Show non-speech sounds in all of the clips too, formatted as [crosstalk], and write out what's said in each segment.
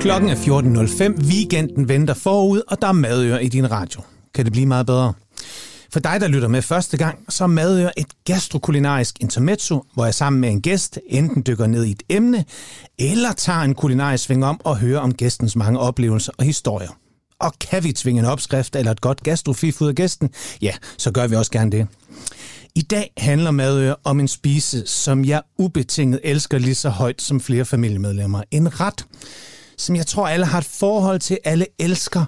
Klokken er 14.05, weekenden venter forud, og der er madøer i din radio. Kan det blive meget bedre? For dig, der lytter med første gang, så er madøer et gastrokulinarisk intermezzo, hvor jeg sammen med en gæst enten dykker ned i et emne, eller tager en kulinarisk sving om og hører om gæstens mange oplevelser og historier. Og kan vi tvinge en opskrift eller et godt gastrofif ud af gæsten, ja, så gør vi også gerne det. I dag handler madøer om en spise, som jeg ubetinget elsker lige så højt som flere familiemedlemmer. En ret, som jeg tror alle har et forhold til, alle elsker.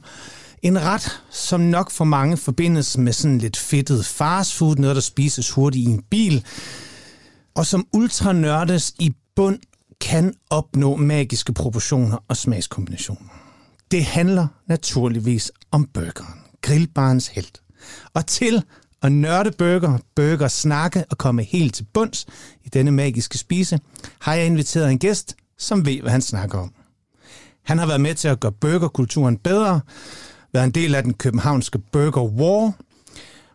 En ret, som nok for mange forbindes med sådan lidt fedtet fastfood, noget der spises hurtigt i en bil, og som ultranørdes i bund kan opnå magiske proportioner og smagskombinationer. Det handler naturligvis om burgeren, grillbarens held. Og til at nørde burger, burger snakke og komme helt til bunds i denne magiske spise, har jeg inviteret en gæst, som ved, hvad han snakker om. Han har været med til at gøre burgerkulturen bedre, været en del af den københavnske Burger War,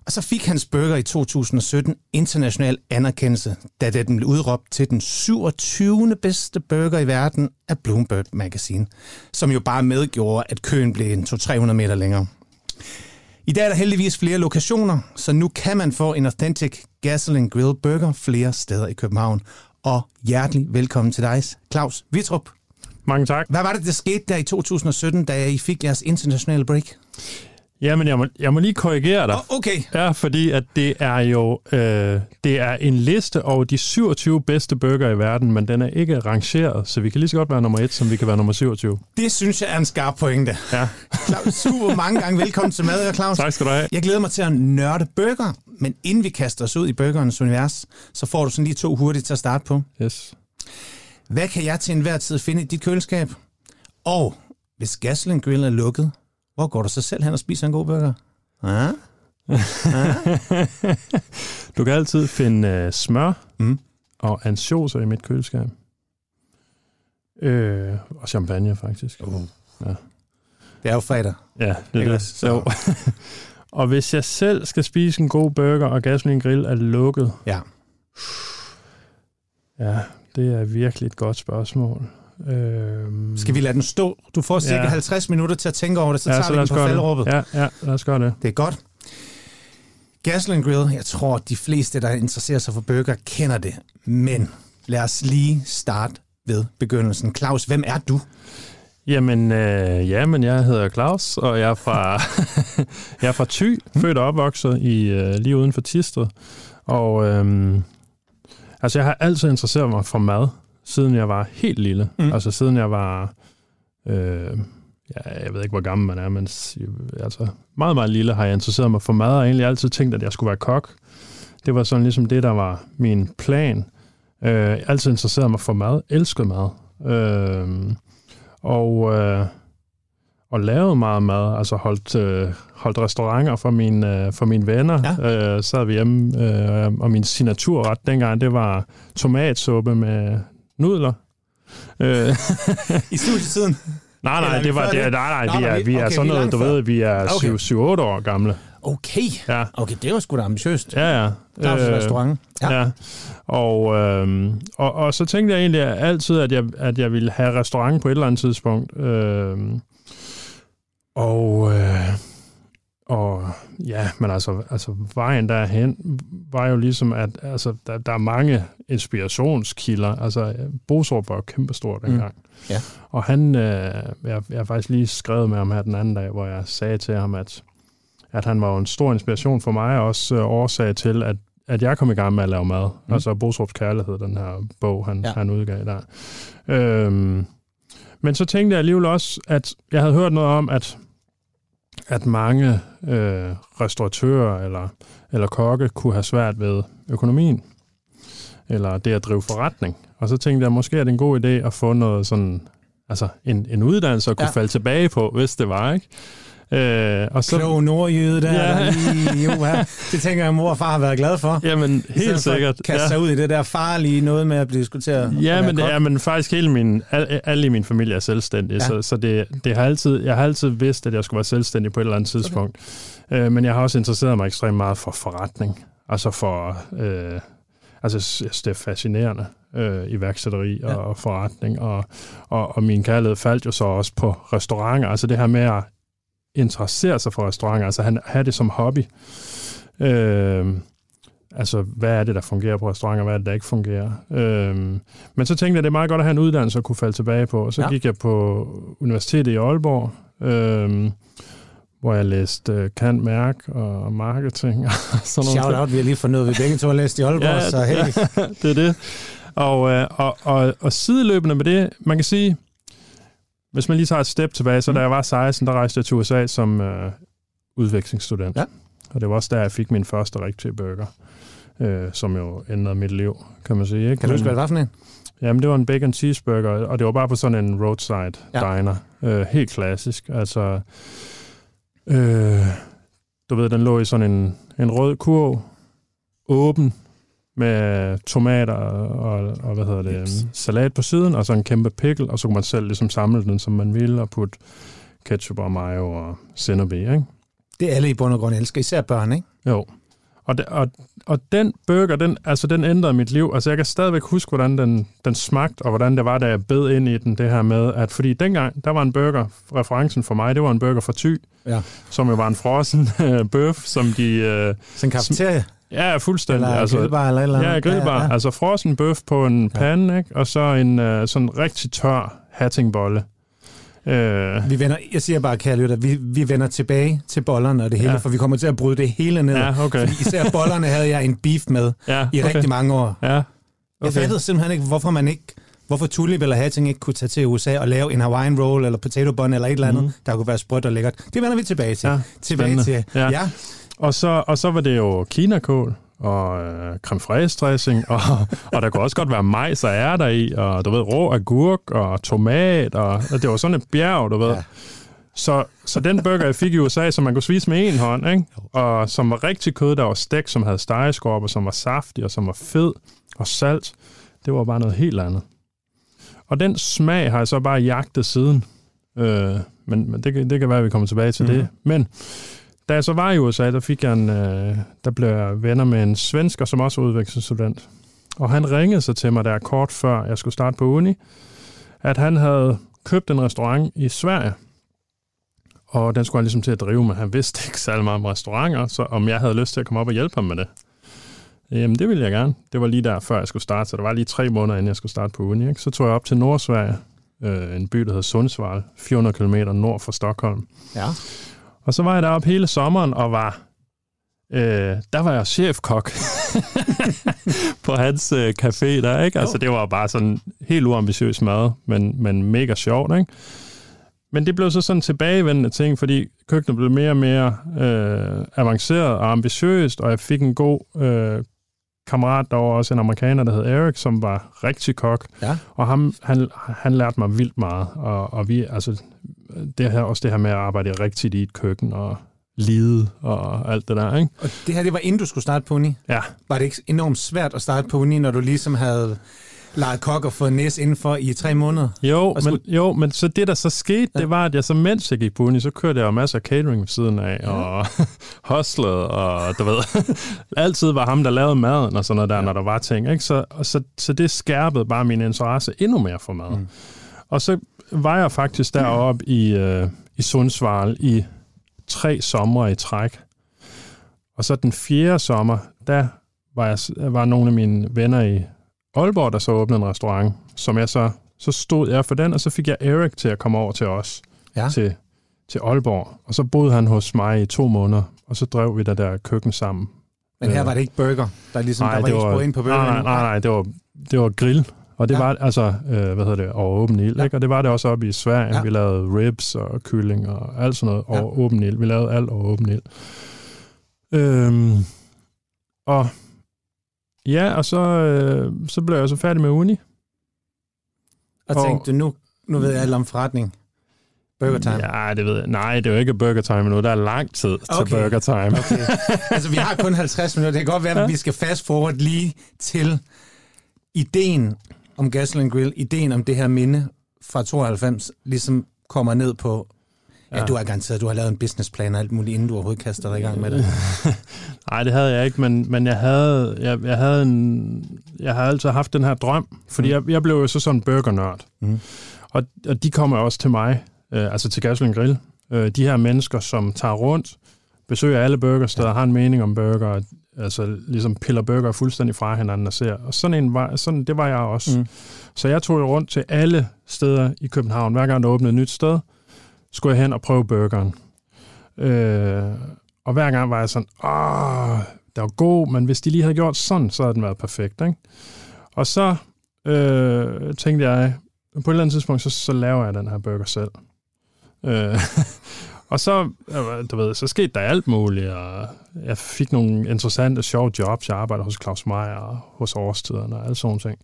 og så fik hans burger i 2017 international anerkendelse, da den blev udråbt til den 27. bedste burger i verden af Bloomberg Magazine, som jo bare medgjorde, at køen blev en 200-300 meter længere. I dag er der heldigvis flere lokationer, så nu kan man få en Authentic Gasoline Grill Burger flere steder i København. Og hjertelig velkommen til dig, Claus Vitrup. Mange tak. Hvad var det, der skete der i 2017, da I fik jeres internationale break? Jamen, jeg må, jeg må lige korrigere dig. Oh, okay. Ja, fordi at det er jo øh, det er en liste over de 27 bedste burger i verden, men den er ikke rangeret, så vi kan lige så godt være nummer 1, som vi kan være nummer 27. Det synes jeg er en skarp pointe. Ja. Claus, super mange gange velkommen til mad, Claus. Tak skal du have. Jeg glæder mig til at nørde burger, men inden vi kaster os ud i burgerens univers, så får du sådan lige to hurtigt til at starte på. Yes. Hvad kan jeg til enhver tid finde i dit køleskab? Og hvis Gasoline Grill er lukket, hvor går du så selv hen og spiser en god burger? Ja? [laughs] du kan altid finde uh, smør mm. og ansjoser i mit køleskab. Øh, og champagne, faktisk. Uh. Ja. Det er jo fredag. Ja, det er det. Så. [laughs] og hvis jeg selv skal spise en god burger, og Gasoline Grill er lukket... Ja. Ja, det er virkelig et godt spørgsmål. Øhm... Skal vi lade den stå? Du får cirka ja. 50 minutter til at tænke over det, så ja, tager så vi den på faldråbet. Ja, ja, lad os gøre det. Det er godt. Gasoline Grill, jeg tror, de fleste, der interesserer sig for burger, kender det. Men lad os lige starte ved begyndelsen. Claus, hvem er du? Jamen, øh, ja, men jeg hedder Claus, og jeg er fra, [laughs] jeg er fra Thy, født og opvokset i, øh, lige uden for Tisted. Og øh, altså, jeg har altid interesseret mig for mad siden jeg var helt lille. Mm. Altså siden jeg var, øh, ja, jeg ved ikke, hvor gammel man er, men altså meget, meget lille har jeg interesseret mig for mad, og egentlig altid tænkt, at jeg skulle være kok. Det var sådan ligesom det, der var min plan. Øh, altid interesseret mig for mad, elskede mad. Øh, og, øh, og lavet meget mad, altså holdt, øh, holdt restauranter for, mine, øh, for mine venner. Ja. Øh, sad vi hjemme, øh, og min signaturret dengang, det var tomatsuppe med nudler. Øh. [laughs] I studietiden? Nej, nej, det var, det, nej, nej, nej, vi er, vi er okay, sådan noget, du ved, vi er okay. 7-8 år gamle. Okay. Ja. Okay, det var sgu da ambitiøst. Ja, ja. Der er øh, restaurant. Ja. ja. Og, øh, og, og så tænkte jeg egentlig altid, at jeg, at jeg ville have restaurant på et eller andet tidspunkt. Øh, og, øh, og ja, men altså, altså vejen derhen var jo ligesom, at altså, der, der er mange inspirationskilder. Altså, Bosorp var kæmpestor dengang. Mm. Ja. Og han, øh, jeg, jeg har faktisk lige skrevet med ham her den anden dag, hvor jeg sagde til ham, at, at han var en stor inspiration for mig, og også øh, årsag til, at, at jeg kom i gang med at lave mad. Mm. Altså Bosorps Kærlighed, den her bog, han, ja. han udgav der. Øhm, men så tænkte jeg alligevel også, at jeg havde hørt noget om, at at mange øh, restauratører eller, eller kokke kunne have svært ved økonomien, eller det at drive forretning. Og så tænkte jeg, måske er det en god idé at få noget sådan, altså en, en uddannelse at kunne ja. falde tilbage på, hvis det var, ikke? Øh, og så, Klog nordjyde der. Ja. der jo, ja. Det tænker jeg, mor og far har været glad for. Jamen, helt sikkert. Kaste ja. sig ud i det der farlige noget med at blive diskuteret. Ja, men, det er, men faktisk hele min, al, alle i min familie er selvstændige, ja. så, så det, det har altid, jeg har altid vidst, at jeg skulle være selvstændig på et eller andet tidspunkt. Okay. Øh, men jeg har også interesseret mig ekstremt meget for forretning. Altså for... Øh, altså, det er fascinerende øh, iværksætteri ja. og forretning, og, og, og min kærlighed faldt jo så også på restauranter, altså det her med at interessere sig for restauranter, altså han have det som hobby. Øh, altså, hvad er det, der fungerer på restauranter, hvad er det, der ikke fungerer. Øhm, men så tænkte jeg, det er meget godt at have en uddannelse at kunne falde tilbage på. Og så ja. gik jeg på universitetet i Aalborg, øhm, hvor jeg læste uh, Kant Mærk og marketing. Og sådan Shout out, vi har lige fundet, at vi begge to har læst i Aalborg, ja, så hey. Ja, [laughs] det er det. Og, øh, og, og, og sideløbende med det, man kan sige, hvis man lige tager et step tilbage, så mm. da jeg var 16, der rejste jeg til USA som uh, udvekslingsstudent. Ja. Og det var også der, jeg fik min første rigtige burger, øh, som jo ændrede mit liv, kan man sige. Ikke? Kan du huske, hvad det var for en? Jamen, det var en bacon cheeseburger, og det var bare på sådan en roadside ja. diner. Øh, helt klassisk. Altså, øh, du ved, den lå i sådan en, en rød kurv, åben, med tomater og, og hvad hedder det, yes. salat på siden, og så en kæmpe pickle, og så kunne man selv ligesom samle den, som man ville, og putte ketchup og mayo og sennep i, ikke? Det er alle i bund og grund elsker, især børn, ikke? Jo. Og, det, og, og den burger, den, altså, den ændrede mit liv. Altså, jeg kan stadigvæk huske, hvordan den, den smagte, og hvordan det var, da jeg bed ind i den, det her med, at fordi dengang, der var en burger, referencen for mig, det var en burger fra Thy, ja. som jo var en frossen øh, [laughs] bøf, som de... Øh, Sådan en? Ja, fuldstændig. Eller altså, grillbar eller eller Ja, grillbar. Ja, ja. Altså frossen bøf på en ja. pande, ikke? og så en øh, sådan rigtig tør hattingbolle. Øh. Vi vender, jeg siger bare, kære lytter, vi, vi vender tilbage til bollerne og det hele, ja. for vi kommer til at bryde det hele ned. Ja, okay. Fordi især bollerne havde jeg en beef med [laughs] ja, okay. i rigtig mange år. Ja, okay. Jeg fattede simpelthen ikke, hvorfor man ikke hvorfor Tulip eller Hatting ikke kunne tage til USA og lave en Hawaiian roll eller potato bun eller et eller andet, mm. der kunne være sprødt og lækkert. Det vender vi tilbage til. Ja, tilbage til. Ja. ja. Og, så, og så var det jo kinakål og øh, creme fraiche dressing, og, [laughs] og der kunne også godt være majs og ærter i, og du ved, rå agurk og tomat, og, og det var sådan et bjerg, du ved. Ja. Så, så den burger, jeg fik i USA, som man kunne spise med en hånd, ikke? og som var rigtig kød, der var stek, som havde stegeskorper, som var saftig, og som var fed, og salt, det var bare noget helt andet. Og den smag har jeg så bare jagtet siden. Øh, men men det, det kan være, at vi kommer tilbage til mm. det. Men da jeg så var i USA, der fik jeg en, øh, der blev jeg venner med en svensker, som også var udvekslingsstudent. Og han ringede så til mig der kort før jeg skulle starte på uni, at han havde købt en restaurant i Sverige. Og den skulle han ligesom til at drive med. Han vidste ikke særlig meget om restauranter, så om jeg havde lyst til at komme op og hjælpe ham med det. Jamen, det ville jeg gerne. Det var lige der, før jeg skulle starte, så det var lige tre måneder, inden jeg skulle starte på uni. Ikke? Så tog jeg op til Nordsverige, øh, en by, der hedder Sundsvall, 400 km nord for Stockholm. Ja. Og så var jeg deroppe hele sommeren og var... Øh, der var jeg chefkok [laughs] på hans øh, café der, ikke? Altså, det var bare sådan helt uambitiøs mad, men, men mega sjovt, ikke? Men det blev så sådan tilbagevendende ting, fordi køkkenet blev mere og mere øh, avanceret og ambitiøst, og jeg fik en god øh, kammerat, der var også en amerikaner, der hed Erik, som var rigtig kok. Ja. Og ham, han, han lærte mig vildt meget. Og, og vi, altså, det her, også det her med at arbejde rigtigt i et køkken og lide og alt det der, ikke? Og det her, det var inden du skulle starte på uni? Ja. Var det ikke enormt svært at starte på uni, når du ligesom havde leget kok og fået næs indenfor i tre måneder? Jo, men, skulle... jo, men så det, der så skete, ja. det var, at jeg så mens jeg gik på uni, så kørte jeg jo masser af catering ved siden af, ja. og [laughs] hostlede, og du ved, [laughs] altid var ham, der lavede maden og sådan noget der, ja. når der var ting, ikke? Så, så, så det skærpede bare min interesse endnu mere for mad. Mm. Og så var jeg faktisk deroppe i, øh, i Sundsvall i tre sommer i træk. Og så den fjerde sommer, der var, jeg, var nogle af mine venner i Aalborg, der så åbnede en restaurant, som jeg så, så stod jeg for den, og så fik jeg Erik til at komme over til os, ja. til, til Aalborg. Og så boede han hos mig i to måneder, og så drev vi der der køkken sammen. Men her øh. var det ikke burger, der ligesom nej, der var, var ind på burger? Nej, nej, nej, det var, det var grill. Og det ja. var altså, øh, hvad hedder det, over åben ild, ja. ikke? Og det var det også oppe i Sverige. Ja. Vi lavede ribs og kylling og alt sådan noget over ja. åben ild. Vi lavede alt over åben ild. Øhm, og ja, og så, øh, så blev jeg så færdig med uni. Og, og tænkte du, nu, nu ved jeg alt om forretning. Burger Time? Ja, det ved jeg. Nej, det er jo ikke Burger Time nu. Der er lang tid okay. til Burger Time. Okay. [laughs] altså, vi har kun 50 minutter. Det kan godt være, at ja. vi skal fast forward lige til ideen om Gasoline Grill, ideen om det her minde fra 92, ligesom kommer ned på Ja, ja, du har garanteret, du har lavet en businessplan og alt muligt, inden du overhovedet kaster dig i gang med det. [laughs] Nej, det havde jeg ikke, men, men jeg, havde, jeg, jeg, havde en, jeg har altid haft den her drøm, fordi mm. jeg, jeg blev jo så sådan en burgernørd. Mm. Og, og de kommer også til mig, øh, altså til Gasoline Grill. Øh, de her mennesker, som tager rundt, besøger alle burgersteder, ja. har en mening om burger, altså ligesom piller burger fuldstændig fra hinanden og ser. Og sådan en var, sådan, det var jeg også. Mm. Så jeg tog rundt til alle steder i København. Hver gang der åbnede et nyt sted, skulle jeg hen og prøve burgeren. Øh, og hver gang var jeg sådan, åh, det var god, men hvis de lige havde gjort sådan, så havde den været perfekt. Ikke? Og så øh, tænkte jeg, på et eller andet tidspunkt, så, så laver jeg den her burger selv. Øh, [laughs] og så, øh, du ved, så skete der alt muligt, og jeg fik nogle interessante, sjove jobs. Jeg arbejdede hos Claus Meier og hos Årstiderne og alle sådan ting.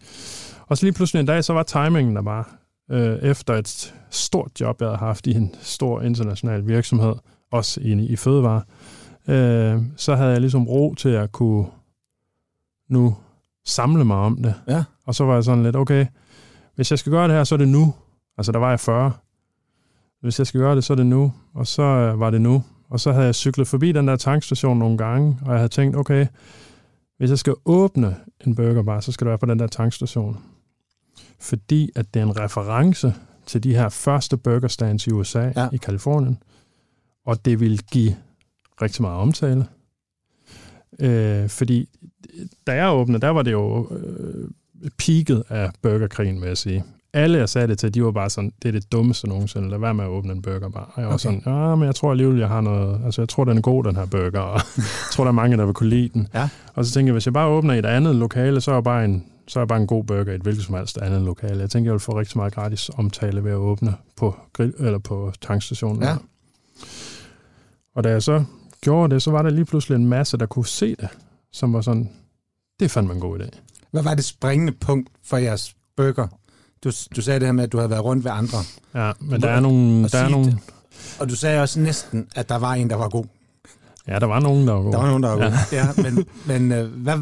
Og så lige pludselig en dag, så var timingen der bare, øh, efter et stort job, jeg havde haft i en stor international virksomhed, også i, i fødevare, øh, så havde jeg ligesom ro til at kunne nu samle mig om det. Ja. Og så var jeg sådan lidt, okay, hvis jeg skal gøre det her, så er det nu. Altså, der var jeg 40. Hvis jeg skal gøre det, så er det nu. Og så øh, var det nu. Og så havde jeg cyklet forbi den der tankstation nogle gange, og jeg havde tænkt, okay, hvis jeg skal åbne en burgerbar, så skal det være på den der tankstation. Fordi at det er en reference til de her første burgerstands i USA, ja. i Kalifornien, og det vil give rigtig meget omtale. Øh, fordi da jeg åbnede, der var det jo øh, peaket af burgerkrigen, vil jeg sige. Alle, jeg sagde det til, de var bare sådan, det er det dummeste nogensinde, lad være med at åbne en burgerbar. Og jeg var okay. sådan, ja, men jeg tror alligevel, jeg har noget, altså jeg tror, den er god, den her burger, og [laughs] jeg tror, der er mange, der vil kunne lide den. Ja. Og så tænkte jeg, hvis jeg bare åbner i et andet lokale, så er jeg bare en, så er jeg bare en god burger i et hvilket som helst andet lokale. Jeg tænker, jeg vil få rigtig meget gratis omtale ved at åbne på, grill, eller på tankstationen. Ja. Og da jeg så gjorde det, så var der lige pludselig en masse, der kunne se det, som var sådan, det fandt man en god idé. Hvad var det springende punkt for jeres burger? Du, du sagde det her med, at du havde været rundt ved andre. Ja, men der er nogle... Der er nogle det. og du sagde også næsten, at der var en, der var god. Ja, der var nogen, der var god. Der var nogen, der var ja. god. Ja, men men øh, hvad,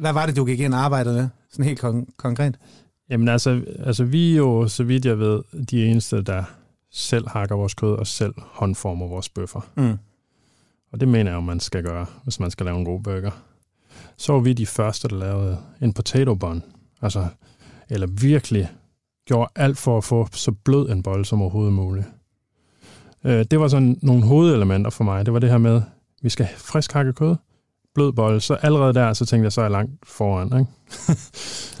hvad var det, du gik ind og arbejdede med? Sådan helt kon- konkret. Jamen altså, altså, vi er jo, så vidt jeg ved, de eneste, der selv hakker vores kød og selv håndformer vores bøffer. Mm. Og det mener jeg jo, man skal gøre, hvis man skal lave en god burger. Så var vi de første, der lavede en potato bun. Altså, eller virkelig gjorde alt for at få så blød en bold som overhovedet muligt. Øh, det var sådan nogle hovedelementer for mig. Det var det her med, vi skal frisk hakket kød, blød bold. Så allerede der, så tænkte jeg, så er jeg langt foran. Ikke?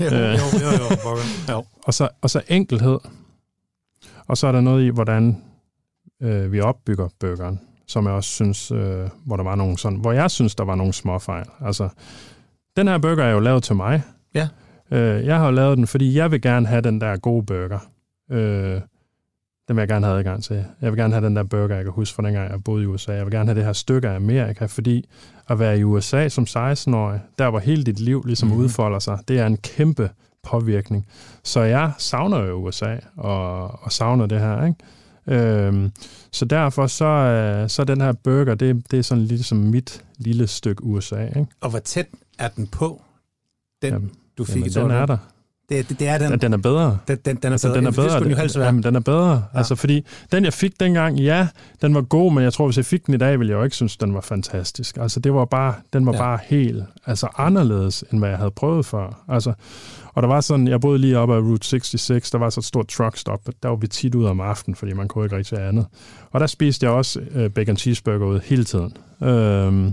[laughs] jo, jo, jo, jo, jo. og, så, og så enkelhed. Og så er der noget i, hvordan øh, vi opbygger burgeren som jeg også synes, øh, hvor der var nogle sådan, hvor jeg synes, der var nogle små fejl. Altså, den her burger er jo lavet til mig. Ja. Øh, jeg har jo lavet den, fordi jeg vil gerne have den der gode burger. Øh, den vil jeg gerne have adgang til. Jeg vil gerne have den der burger, jeg kan huske fra dengang, jeg boede i USA. Jeg vil gerne have det her stykke af Amerika, fordi at være i USA som 16-årig, der hvor hele dit liv ligesom mm-hmm. udfolder sig, det er en kæmpe påvirkning. Så jeg savner jo USA og, og savner det her, ikke? Øhm, så derfor så, øh, så den her burger, det, det er sådan lidt som mit lille stykke USA. Ikke? Og hvor tæt er den på, den jamen, du fik jamen, i den er der. Det, det, det er den. Den er bedre. Den, den, den er altså, bedre. Den er bedre. Det skulle den jo helst være. Jamen, den er bedre. Ja. Altså, fordi den, jeg fik dengang, ja, den var god, men jeg tror, hvis jeg fik den i dag, ville jeg jo ikke synes, den var fantastisk. Altså, det var bare, den var ja. bare helt altså, anderledes, end hvad jeg havde prøvet før. Altså, og der var sådan, jeg boede lige oppe af Route 66, der var så et stort truckstop, der var vi tit ud om aftenen, fordi man kunne ikke rigtig andet. Og der spiste jeg også øh, bacon cheeseburger ud hele tiden. Øhm,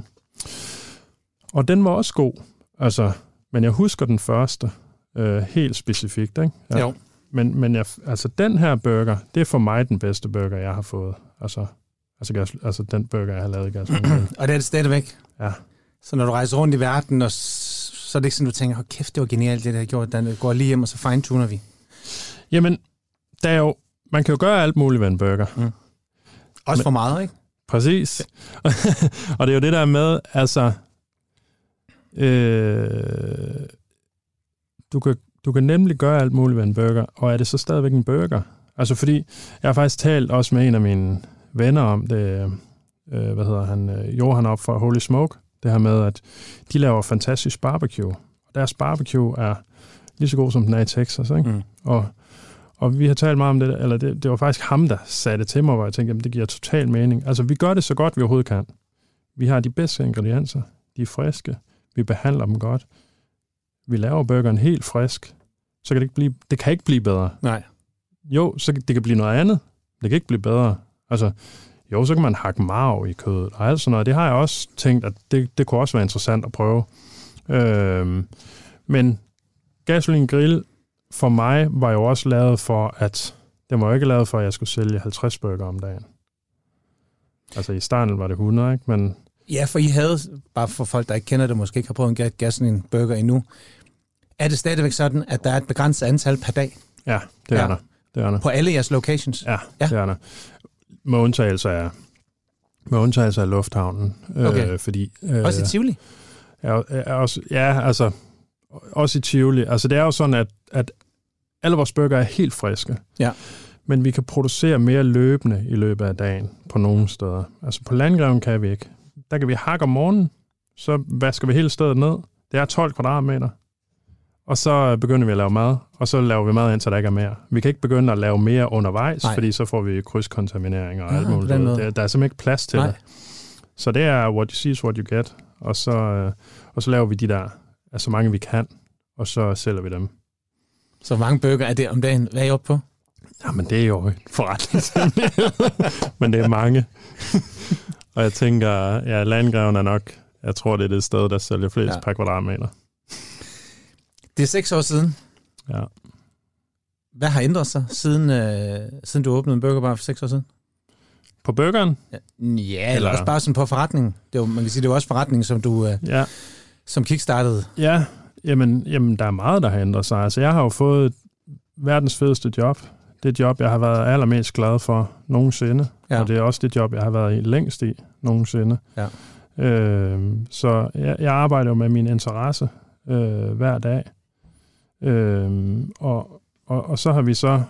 og den var også god, altså, men jeg husker den første øh, helt specifikt, ikke? Ja. Jo. Men, men jeg, altså, den her burger, det er for mig den bedste burger, jeg har fået. Altså, altså, gas, altså den burger, jeg har lavet i gas. [clears throat] og det er det stadigvæk? Ja. Så når du rejser rundt i verden og så er det ikke sådan, du tænker, hold kæft, det var genialt, det der har gjort. Den går lige hjem, og så fine-tuner vi. Jamen, der er jo, man kan jo gøre alt muligt ved en burger. Mm. Også Men, for meget, ikke? Præcis. [laughs] og det er jo det der med, altså, øh, du, kan, du kan nemlig gøre alt muligt ved en burger, og er det så stadigvæk en burger? Altså fordi, jeg har faktisk talt også med en af mine venner om det, øh, hvad hedder han, øh, Johan op fra Holy Smoke, det her med, at de laver fantastisk barbecue. Og deres barbecue er lige så god, som den er i Texas. Ikke? Mm. Og, og vi har talt meget om det, eller det, det var faktisk ham, der sagde det til mig, hvor jeg tænkte, at det giver total mening. Altså, vi gør det så godt, vi overhovedet kan. Vi har de bedste ingredienser, De er friske. Vi behandler dem godt. Vi laver burgeren helt frisk. Så kan det ikke blive, det kan ikke blive bedre. Nej. Jo, så det kan blive noget andet. Det kan ikke blive bedre. Altså, jo, så kan man hakke marv i kødet og alt sådan noget. Det har jeg også tænkt, at det, det kunne også være interessant at prøve. Øhm, men gasolin grill for mig var jo også lavet for, at det var jo ikke lavet for, at jeg skulle sælge 50 burger om dagen. Altså i starten var det 100, ikke? Men Ja, for I havde, bare for folk, der ikke kender det, måske ikke har prøvet en ga- gasolin burger endnu, er det stadigvæk sådan, at der er et begrænset antal per dag ja, det er Ja. der. Det er der. på alle jeres locations? Ja, Ja. ja. det er der. Med undtagelse af, med undtagelse af lufthavnen. Okay. Øh, fordi, øh, Også i Tivoli? er også, ja, altså, også i Tivoli. Altså, det er jo sådan, at, at alle vores burger er helt friske. Ja. Men vi kan producere mere løbende i løbet af dagen på nogle steder. Altså, på landgreven kan vi ikke. Der kan vi hakke om morgenen, så vasker vi hele stedet ned. Det er 12 kvadratmeter. Og så begynder vi at lave mad, og så laver vi mad, indtil der ikke er mere. Vi kan ikke begynde at lave mere undervejs, Nej. Fordi så får vi krydskontaminering og Ah, alt muligt. Der, der er simpelthen ikke plads til Nej. det. Så det er what you see is what you get. Og så, øh, og så laver vi de der, altså så mange vi kan, og så sælger vi dem. Så mange burger er det om dagen? Hvad er I oppe på? Jamen, det er jo en forretningshemmelighed. [laughs] Men det er mange. Og jeg tænker, ja, landgreven er nok, jeg tror, det er det sted, der sælger flest Ja. per kvadratmeter. Det er seks år siden. Ja. Hvad har ændret sig, siden, øh, siden du åbnede en burgerbar for seks år siden? På burgeren? Ja, eller Eller- også bare sådan på forretningen. Det var, man kan sige, det var også forretningen, som du øh, Ja. som kickstartede. Ja, jamen, jamen, der er meget, der har ændret sig. Altså, jeg har jo fået verdens fedeste job. Det job, jeg har været allermest glad for nogensinde. Ja. Og det er også det job, jeg har været i længst i nogensinde. Ja. Øhm, så jeg, jeg arbejder jo med min interesse øh, hver dag. Øhm, og, og, og så har vi så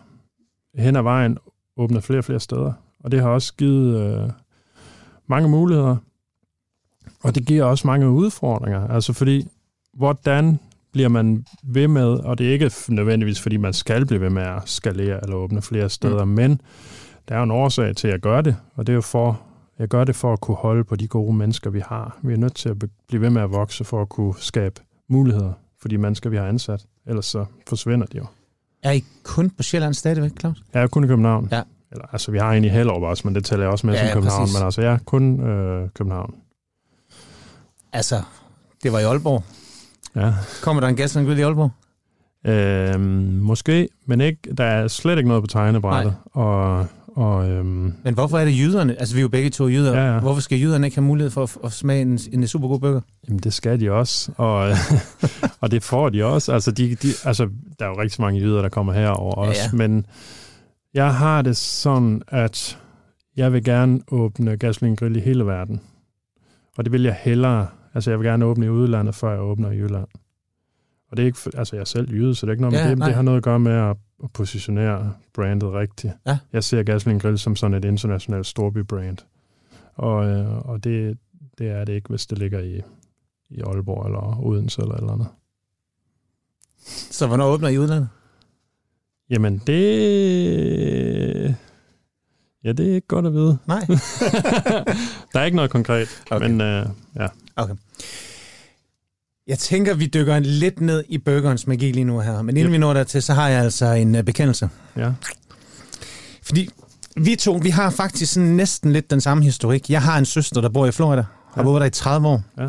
hen ad vejen åbnet flere og flere steder. Og det har også givet øh, mange muligheder. Og det giver også mange udfordringer. Altså fordi, hvordan bliver man ved med, og det er ikke nødvendigvis, fordi man skal blive ved med at skalere eller åbne flere steder, mm. men der er jo en årsag til, at jeg gør det, og det er jo for, jeg gør det for at kunne holde på de gode mennesker, vi har. Vi er nødt til at blive ved med at vokse for at kunne skabe muligheder for de mennesker, vi har ansat. Ellers så forsvinder de jo. Er I kun på Sjælland stadigvæk, Claus? Er kun i København. Ja. Eller, altså, vi har en i Hellerup også, men det tæller jeg også med Ja, som ja, København. præcis. Men altså, er kun øh, København. Altså, det var i Aalborg. Ja. Kommer der en gasolin grill i Aalborg? Øhm, måske, men ikke, der er slet ikke noget på tegnebrættet. Og, og øhm, Men hvorfor er det jyderne? Altså, vi er jo begge to jyder. Ja, ja. Hvorfor skal jyderne ikke have mulighed for at, at smage en, en super god burger? jamen, det skal de også, og, [laughs] og det får de også. Altså, de, de, altså, der er jo rigtig mange jyder, der kommer herover Ja, også, ja. men jeg har det sådan, at jeg vil gerne åbne Gasolin Grill i hele verden. Og det vil jeg hellere. Altså, jeg vil gerne åbne i udlandet, før jeg åbner i Jylland. Og det er ikke, altså jeg er selv jyde, så det er ikke noget, Ja, ja, det, nej. det har noget at gøre med at, at positionere brandet rigtigt. Ja. Jeg ser Gasolin Grill som sådan et internationalt storby-brand. Og, øh, og det, det er det ikke, hvis det ligger i, i Aalborg eller Odense eller eller andet. Så hvornår åbner I udlandet? Jamen, det... Ja, det er ikke godt at vide. Nej. [laughs] Der er ikke noget konkret, Okay. okay. men øh, ja. Jeg tænker, vi dykker lidt ned i burgerens magi lige nu her. Men inden Yep. vi når dertil, så har jeg altså en uh, bekendelse. ja. Fordi vi to, vi har faktisk sådan næsten lidt den samme historik. Jeg har en søster, der bor i Florida, og har Ja. boet der i 30 år. Ja.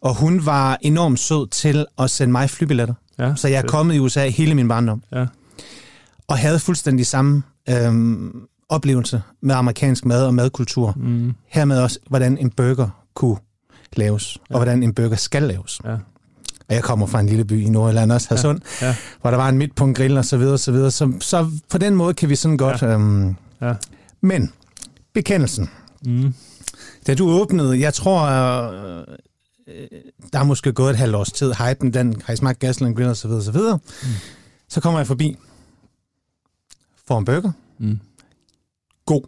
Og hun var enormt sød til at sende mig flybilletter. ja. Så jeg er kommet i USA hele min barndom. Ja. Og havde fuldstændig samme øhm, oplevelse med amerikansk mad og madkultur. Mm, Hermed også, hvordan en burger kunne laves, ja. Og hvordan en burger skal laves. ja. Og jeg kommer fra en lille by i Nordjylland, også Hadsund, ja. Ja. hvor der var en midtpunkt grill og så videre, og så videre. Så, så på den måde kan vi sådan godt... Ja. Øhm, Ja. Men, bekendelsen. Mm, Da du åbnede, jeg tror, øh, der er måske gået et halvt års tid, hypen, den har I smagt gasoline grill og så videre, så videre. Mm. Så kommer jeg forbi, får en burger, mm. god.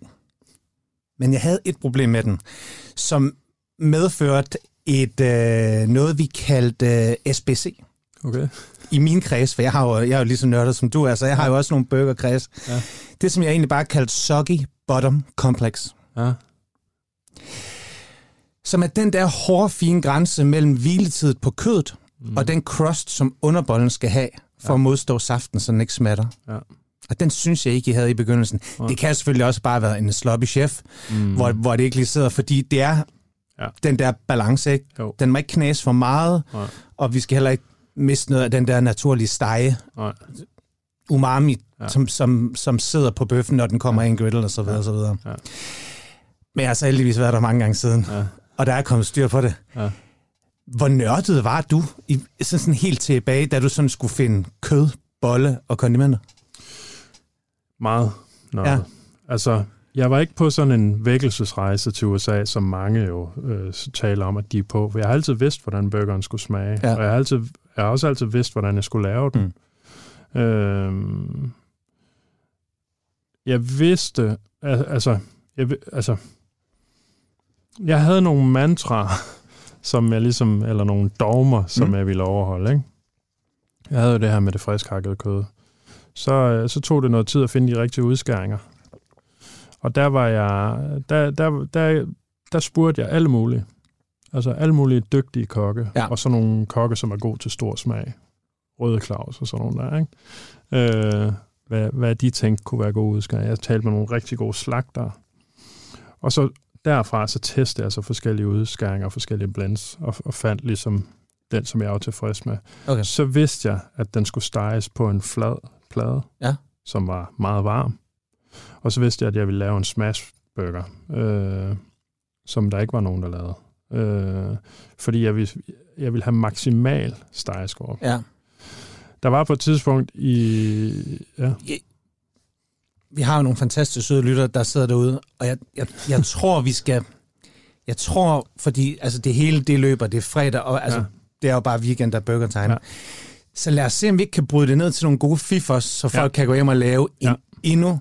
Men jeg havde et problem med den, som medførte et øh, noget, vi kaldte øh, SBC Okay. i min kreds, for jeg, har jo, jeg er jo lige så nørdet som du er, så jeg har jo også nogle burgerkreds. Ja. Det, som jeg egentlig bare kaldte Soggy Bottom Complex. Ja. som er den der hårde, fine grænse mellem hviletid på kødet mm. og den crust, som underbollen skal have for ja. at modstå saften, så den ikke smatter. Ja. Og den synes jeg ikke, I havde i begyndelsen. Ja. Det kan selvfølgelig også bare være en sloppy chef, mm. hvor, hvor det ikke lige sidder, fordi det er ja. den der balance, ikke? Jo. Den må ikke knæse for meget, ja. og vi skal heller ikke miste noget af den der naturlige stege. Ja. Umami, ja. som, som, som sidder på bøffen, når den kommer ja. i en griddle og så videre, ja. og så videre. Ja. Men jeg har så heldigvis været der mange gange siden, ja. og der er kommet styr på det. Ja. Hvor nørdet var du i, sådan, sådan helt tilbage, da du sådan skulle finde kød, bolle og kondimenter? Meget nørdet. Ja. Altså, jeg var ikke på sådan en vækkelsesrejse til USA, som mange jo øh, taler om, at de er på. For jeg har altid vidst, hvordan burgeren skulle smage. Ja. Og jeg har, altid, jeg har også altid vidst, hvordan jeg skulle lave den. Mm. Øhm, jeg vidste, altså, jeg, altså, jeg havde nogle mantraer, [laughs] som jeg ligesom, eller nogle dogmer, som mm. jeg ville overholde. Ikke? Jeg havde jo det her med det friskhakkede kød. Så, øh, så tog det noget tid at finde de rigtige udskæringer. Og der var jeg, der, der, der, der spurgte jeg alle mulige. Altså alle mulige dygtige kokke, ja. og så nogle kokke, som er god til stor smag. Røde Claus og sådan nogle der, ikke? Øh, hvad, hvad de tænkte kunne være gode udskæringer. Jeg talte med nogle rigtig gode slagter. Og så derfra så testede jeg så forskellige udskæringer og forskellige blends, og, og fandt ligesom den, som jeg var tilfreds med. Okay. Så vidste jeg, at den skulle steges på en flad plade, ja. som var meget varm. Og så vidste jeg, at jeg ville lave en smash burger, øh, som der ikke var nogen, der lavede. Øh, fordi jeg ville, jeg ville have maksimal stegeskorp. Ja. Der var på et tidspunkt i... Ja. Vi har jo nogle fantastisk søde lytter, der sidder derude, og jeg, jeg, jeg tror, vi skal... Jeg tror, fordi altså det hele det løber, det er fredag, og altså, ja. det er jo bare weekend, der er burger time. Ja. Så lad os se, om vi ikke kan bryde det ned til nogle gode fifos, så folk ja. kan gå hjem og lave en ja. endnu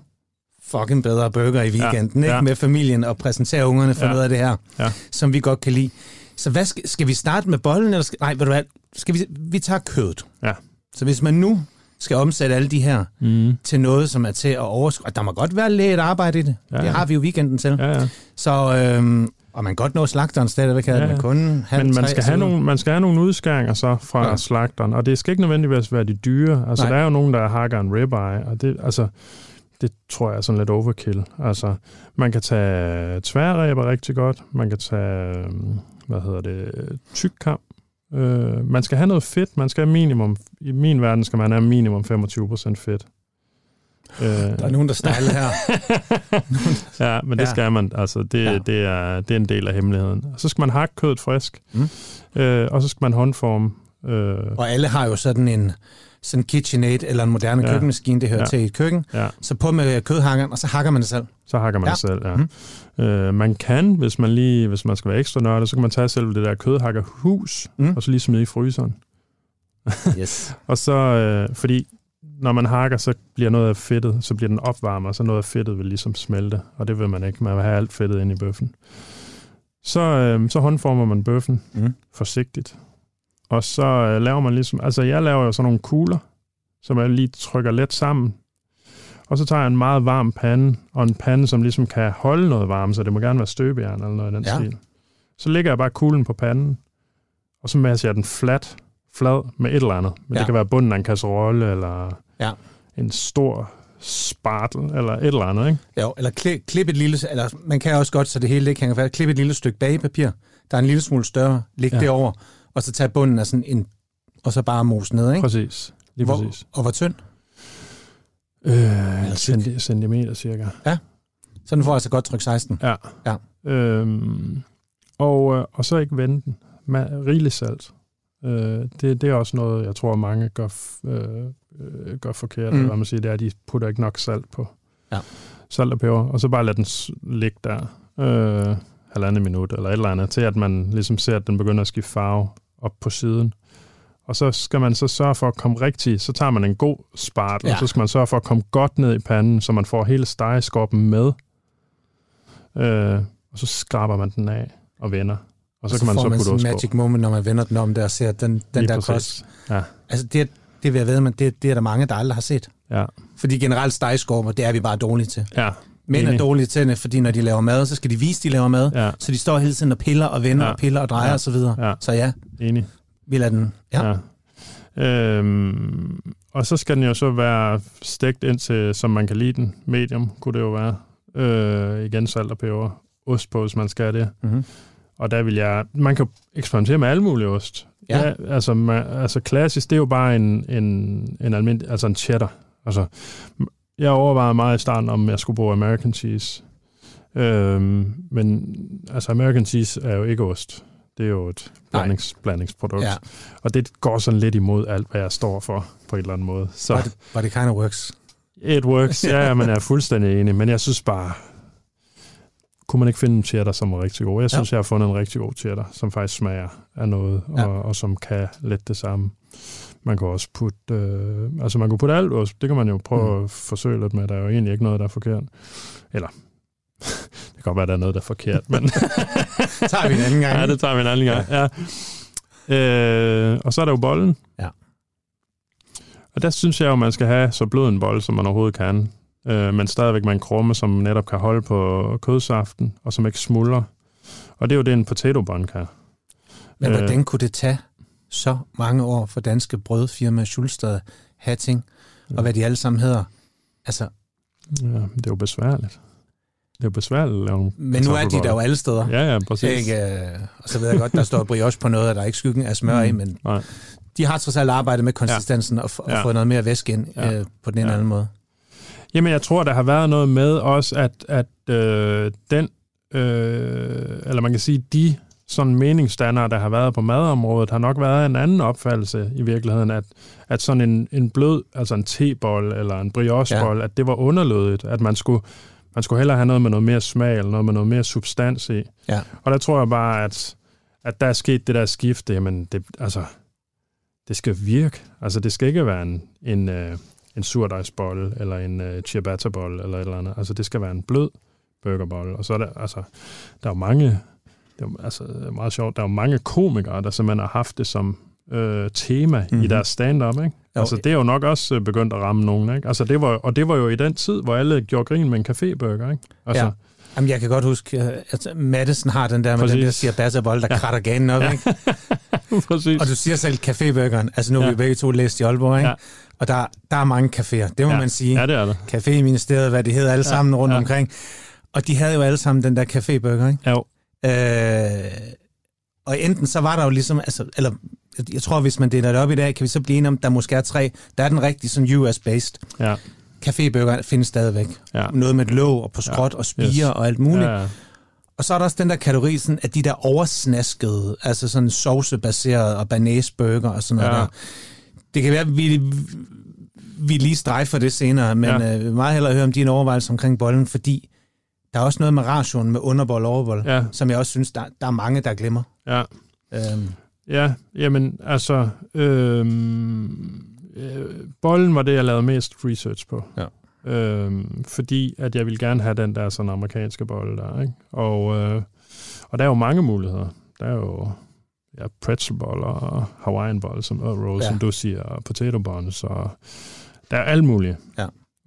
fucking bedre burger i weekenden, ja. ikke? Ja. med familien og præsentere ungerne for ja. noget af det her, ja. som vi godt kan lide. Så hvad skal, skal vi starte med bollen, eller skal, nej, ved du hvad, skal vi, vi tager kødet. Ja. Så hvis man nu skal omsætte alle de her mm. til noget, som er til at overskue, og der må godt være lidt arbejde i det, ja, det har vi jo weekenden til. Ja, ja. Så, øhm, og man kan godt nå slagteren stadigvæk, ja, ja. man kun halv, Men man skal, have nogle, man skal have nogle udskæringer så fra ja. slagteren, og det skal ikke nødvendigvis være de dyre. Altså, Nej. der er jo nogen, der hakker en ribeye, og det, altså, det tror jeg er sådan lidt overkill. Altså, man kan tage tværræber rigtig godt, man kan tage, øhm, hvad hedder det, tykkam. Øh, man skal have noget fedt, man skal have minimum, i min verden skal man have minimum 25% fedt. Øh, der er nogen, der stejler her. [laughs] ja, men det ja. skal man. Altså, det, ja. det, er, det er en del af hemmeligheden. Og så skal man hakke kødet frisk, mm. øh, og så skal man håndforme. Øh, og alle har jo sådan en sådan en KitchenAid eller en moderne ja. køkkenmaskine, det hører ja. til i et køkken. Ja. Så på med kødhakkeren, og så hakker man det selv. Så hakker man ja. det selv, ja. Mm. Øh, man kan, hvis man lige, hvis man skal være ekstra nørdet, så kan man tage selv det der kødhakkerhus, mm. og så lige smide i fryseren. [laughs] yes. og så, øh, fordi når man hakker, så bliver noget af fedtet, så bliver den opvarmet, og så noget af fedtet vil ligesom smelte, og det vil man ikke. Man vil have alt fedtet ind i bøffen. Så, øh, så håndformer man bøffen mm. forsigtigt, og så øh, laver man ligesom, altså jeg laver jo sådan nogle kugler, som jeg lige trykker let sammen. Og så tager jeg en meget varm pande, og en pande, som ligesom kan holde noget varme, så det må gerne være støbejern eller noget i den ja. stil. Så lægger jeg bare kuglen på panden, og så masser jeg den flat, flad med et eller andet. Men ja. det kan være bunden af en kasserolle, eller ja. en stor spartel, eller et eller andet, ikke? Ja, eller klip, klip et lille, eller man kan også godt, så det hele ikke hænger fast, klip et lille stykke bagepapir, der er en lille smule større, læg ja. det over, og så tage bunden af sådan en, og så bare mose ned, ikke? Præcis, lige hvor, præcis. Og hvor tynd? Øh, centi- centimeter cirka. Ja, så den får altså godt tryk 16. Ja. ja. Øhm, og, øh, og så ikke vende den. med rigeligt salt. Øh, det, det er også noget, jeg tror, mange gør, øh, øh, gør forkert. Mm. Hvad man siger, det er, at de putter ikke nok salt på. Ja. Salt og peber. Og så bare lade den ligge der. Øh, halvandet minut eller et eller andet, til at man ligesom ser, at den begynder at skifte farve op på siden. Og så skal man så sørge for at komme rigtigt, så tager man en god spartel, ja. og så skal man sørge for at komme godt ned i panden, så man får hele stegeskorpen med. Øh, og så skraber man den af og vender. Og så, og så kan man så putte man magic på. moment, når man vender den om der og ser, den, den der kost. Ja. Altså det, det vil jeg ved, men det, det er der mange, der aldrig har set. Ja. Fordi generelt stegeskorper, det er vi bare dårlige til. Ja. Mænd er dårlige til det, fordi når de laver mad, så skal de vise, de laver mad. Ja. Så de står hele tiden og piller og vender Ja. og piller og drejer Ja. og så videre. Ja. Så ja, Enig. vi lader den. Ja. Ja. Øhm, og så skal den jo så være stegt ind til, som man kan lide den. Medium kunne det jo være. Øh, igen salt og peber. Ost på, hvis man skal det. Mm-hmm. Og der vil jeg... Man kan eksperimentere med alle mulige ost. Ja. altså, man, altså klassisk, det er jo bare en, en, en almindelig... Altså en cheddar. Altså, jeg overvejede meget i starten, om jeg skulle bruge American cheese. Øhm, men altså, American cheese er jo ikke ost. Det er jo et blandings, blandingsprodukt. Ja. Og det går sådan lidt imod alt, hvad jeg står for, på en eller anden måde. Så But, but it kind of works. it works, ja, men jeg er [laughs] fuldstændig enig. Men jeg synes bare, kunne man ikke finde en cheddar, som var rigtig god? Jeg synes, ja. jeg har fundet en rigtig god cheddar, som faktisk smager af noget, Ja. og, og som kan lidt det samme. Man kan også putte, øh, altså man kunne putte alt ost, det kan man jo prøve mm. at forsøge lidt med, der er jo egentlig ikke noget, der er forkert. Eller, [laughs] det kan godt være, der er noget, der er forkert, men [laughs] tager vi en anden gang. ja, det tager vi en anden gang. Ja. Øh, og så er der jo bollen. Ja. Og der synes jeg jo, man skal have så blød en bold, som man overhovedet kan. Øh, men stadigvæk med en krumme, som netop kan holde på kødsaften, og som ikke smuldrer. Og det er jo det, en potato bun kan. Men Øh. hvordan kunne det tage så mange år for danske brødfirma, Schulstad, Hatting, og hvad de alle sammen hedder? Altså, Ja, det er jo besværligt. Det er besværligt at lave en men nu er de der jo alle steder. Ja, ja, præcis. Ikke, øh, og så ved jeg godt, der står brioche på noget, og der er ikke skyggen af smør i, Mm. men Nej. de har trods alt arbejdet med konsistensen og, f- og Ja. fået noget mere væske ind Ja. øh, på den ene eller Ja. anden måde. Jamen, jeg tror, der har været noget med også, at, at øh, den, øh, eller man kan sige, de sådan meningsstandere, der har været på madområdet, har nok været en anden opfattelse i virkeligheden, at, at sådan en, en blød, altså en tebold eller en briochebold, ja. at det var underlødigt, at man skulle, man skulle hellere have noget med noget mere smag, eller noget med noget mere substans i. Ja. Og der tror jeg bare, at, at der er sket det der skifte, jamen det, altså, det skal virke. Altså det skal ikke være en, en, øh, en surdejsbolle, eller en øh, ciabatta-bolle, eller et eller andet. Altså det skal være en blød burgerbolle. Og så er der, altså, der er jo mange, det jo- altså, meget sjovt, der er jo mange komikere, der simpelthen har haft det som øh, tema mm-hmm. Mhm. i deres stand-up, ikke? Jo. Altså, det er jo nok også øh, begyndt at ramme nogen, ikke? Altså, det var, og det var jo i den tid, hvor alle gjorde grin med en caféburger, ikke? Altså, Ja. Jamen, jeg kan godt huske, øh, at Madison har den der med Præcis. den der ciabatta-bold, der ja. kratter ganen op, Ja. ikke? [laughs] præcis. Og du siger selv caféburgeren. Altså, nu har Ja. vi begge to læst i Aalborg, ikke? Ja. Og der, der er mange caféer, det må ja. man sige. Ja, det er det. Café i ministeriet, hvad det hedder, alle Ja. sammen rundt Ja. omkring. Og de havde jo alle sammen den der caféburger, ikke? Jo. Øh, og enten så var der jo ligesom, altså, eller jeg tror, hvis man deler det op i dag, kan vi så blive enige om, der måske er tre. Der er den rigtige sådan US-based. Ja. Cafébøger findes stadigvæk. Ja. Noget med låg og på skråt Ja. og spiger Yes. og alt muligt. Ja, Og så er der også den der kategori, sådan, at de der oversnaskede, altså sådan saucebaserede og banæsburger og sådan noget Ja. der. Det kan være, at vi, vi lige strejfer det senere, men Ja. ja. øh, meget hellere høre om din overvejelse omkring bollen, fordi der er også noget med rationen med underbold og overbold, ja, som jeg også synes, der, der er mange, der glemmer. ja. Øhm, Ja, jamen, altså, øhm, øh, bollen var det, jeg lavede mest research på. Ja. Øhm, fordi at jeg ville gerne have den der sådan amerikanske bolle der, ikke? Og, øh, og der er jo mange muligheder. Der er jo ja, pretzelboller og hawaiian boller, som, og rolls, Ja. som du siger, og potato buns, og der er alle mulige Ja.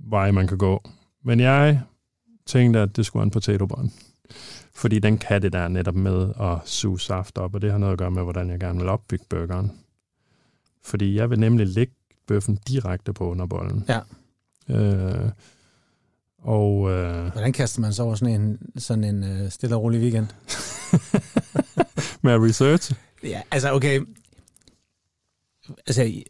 veje, man kan gå. Men jeg tænkte, at det skulle være en potato bun. Fordi den kan det der netop med at suge saft op, og det har noget at gøre med, hvordan jeg gerne vil opbygge burgeren. Fordi jeg vil nemlig lægge bøffen direkte på underbollen. Ja. Øh, og øh, hvordan kaster man så over sådan en, sådan en øh, stille og rolig weekend? [laughs] med research, Ja, altså okay. Altså,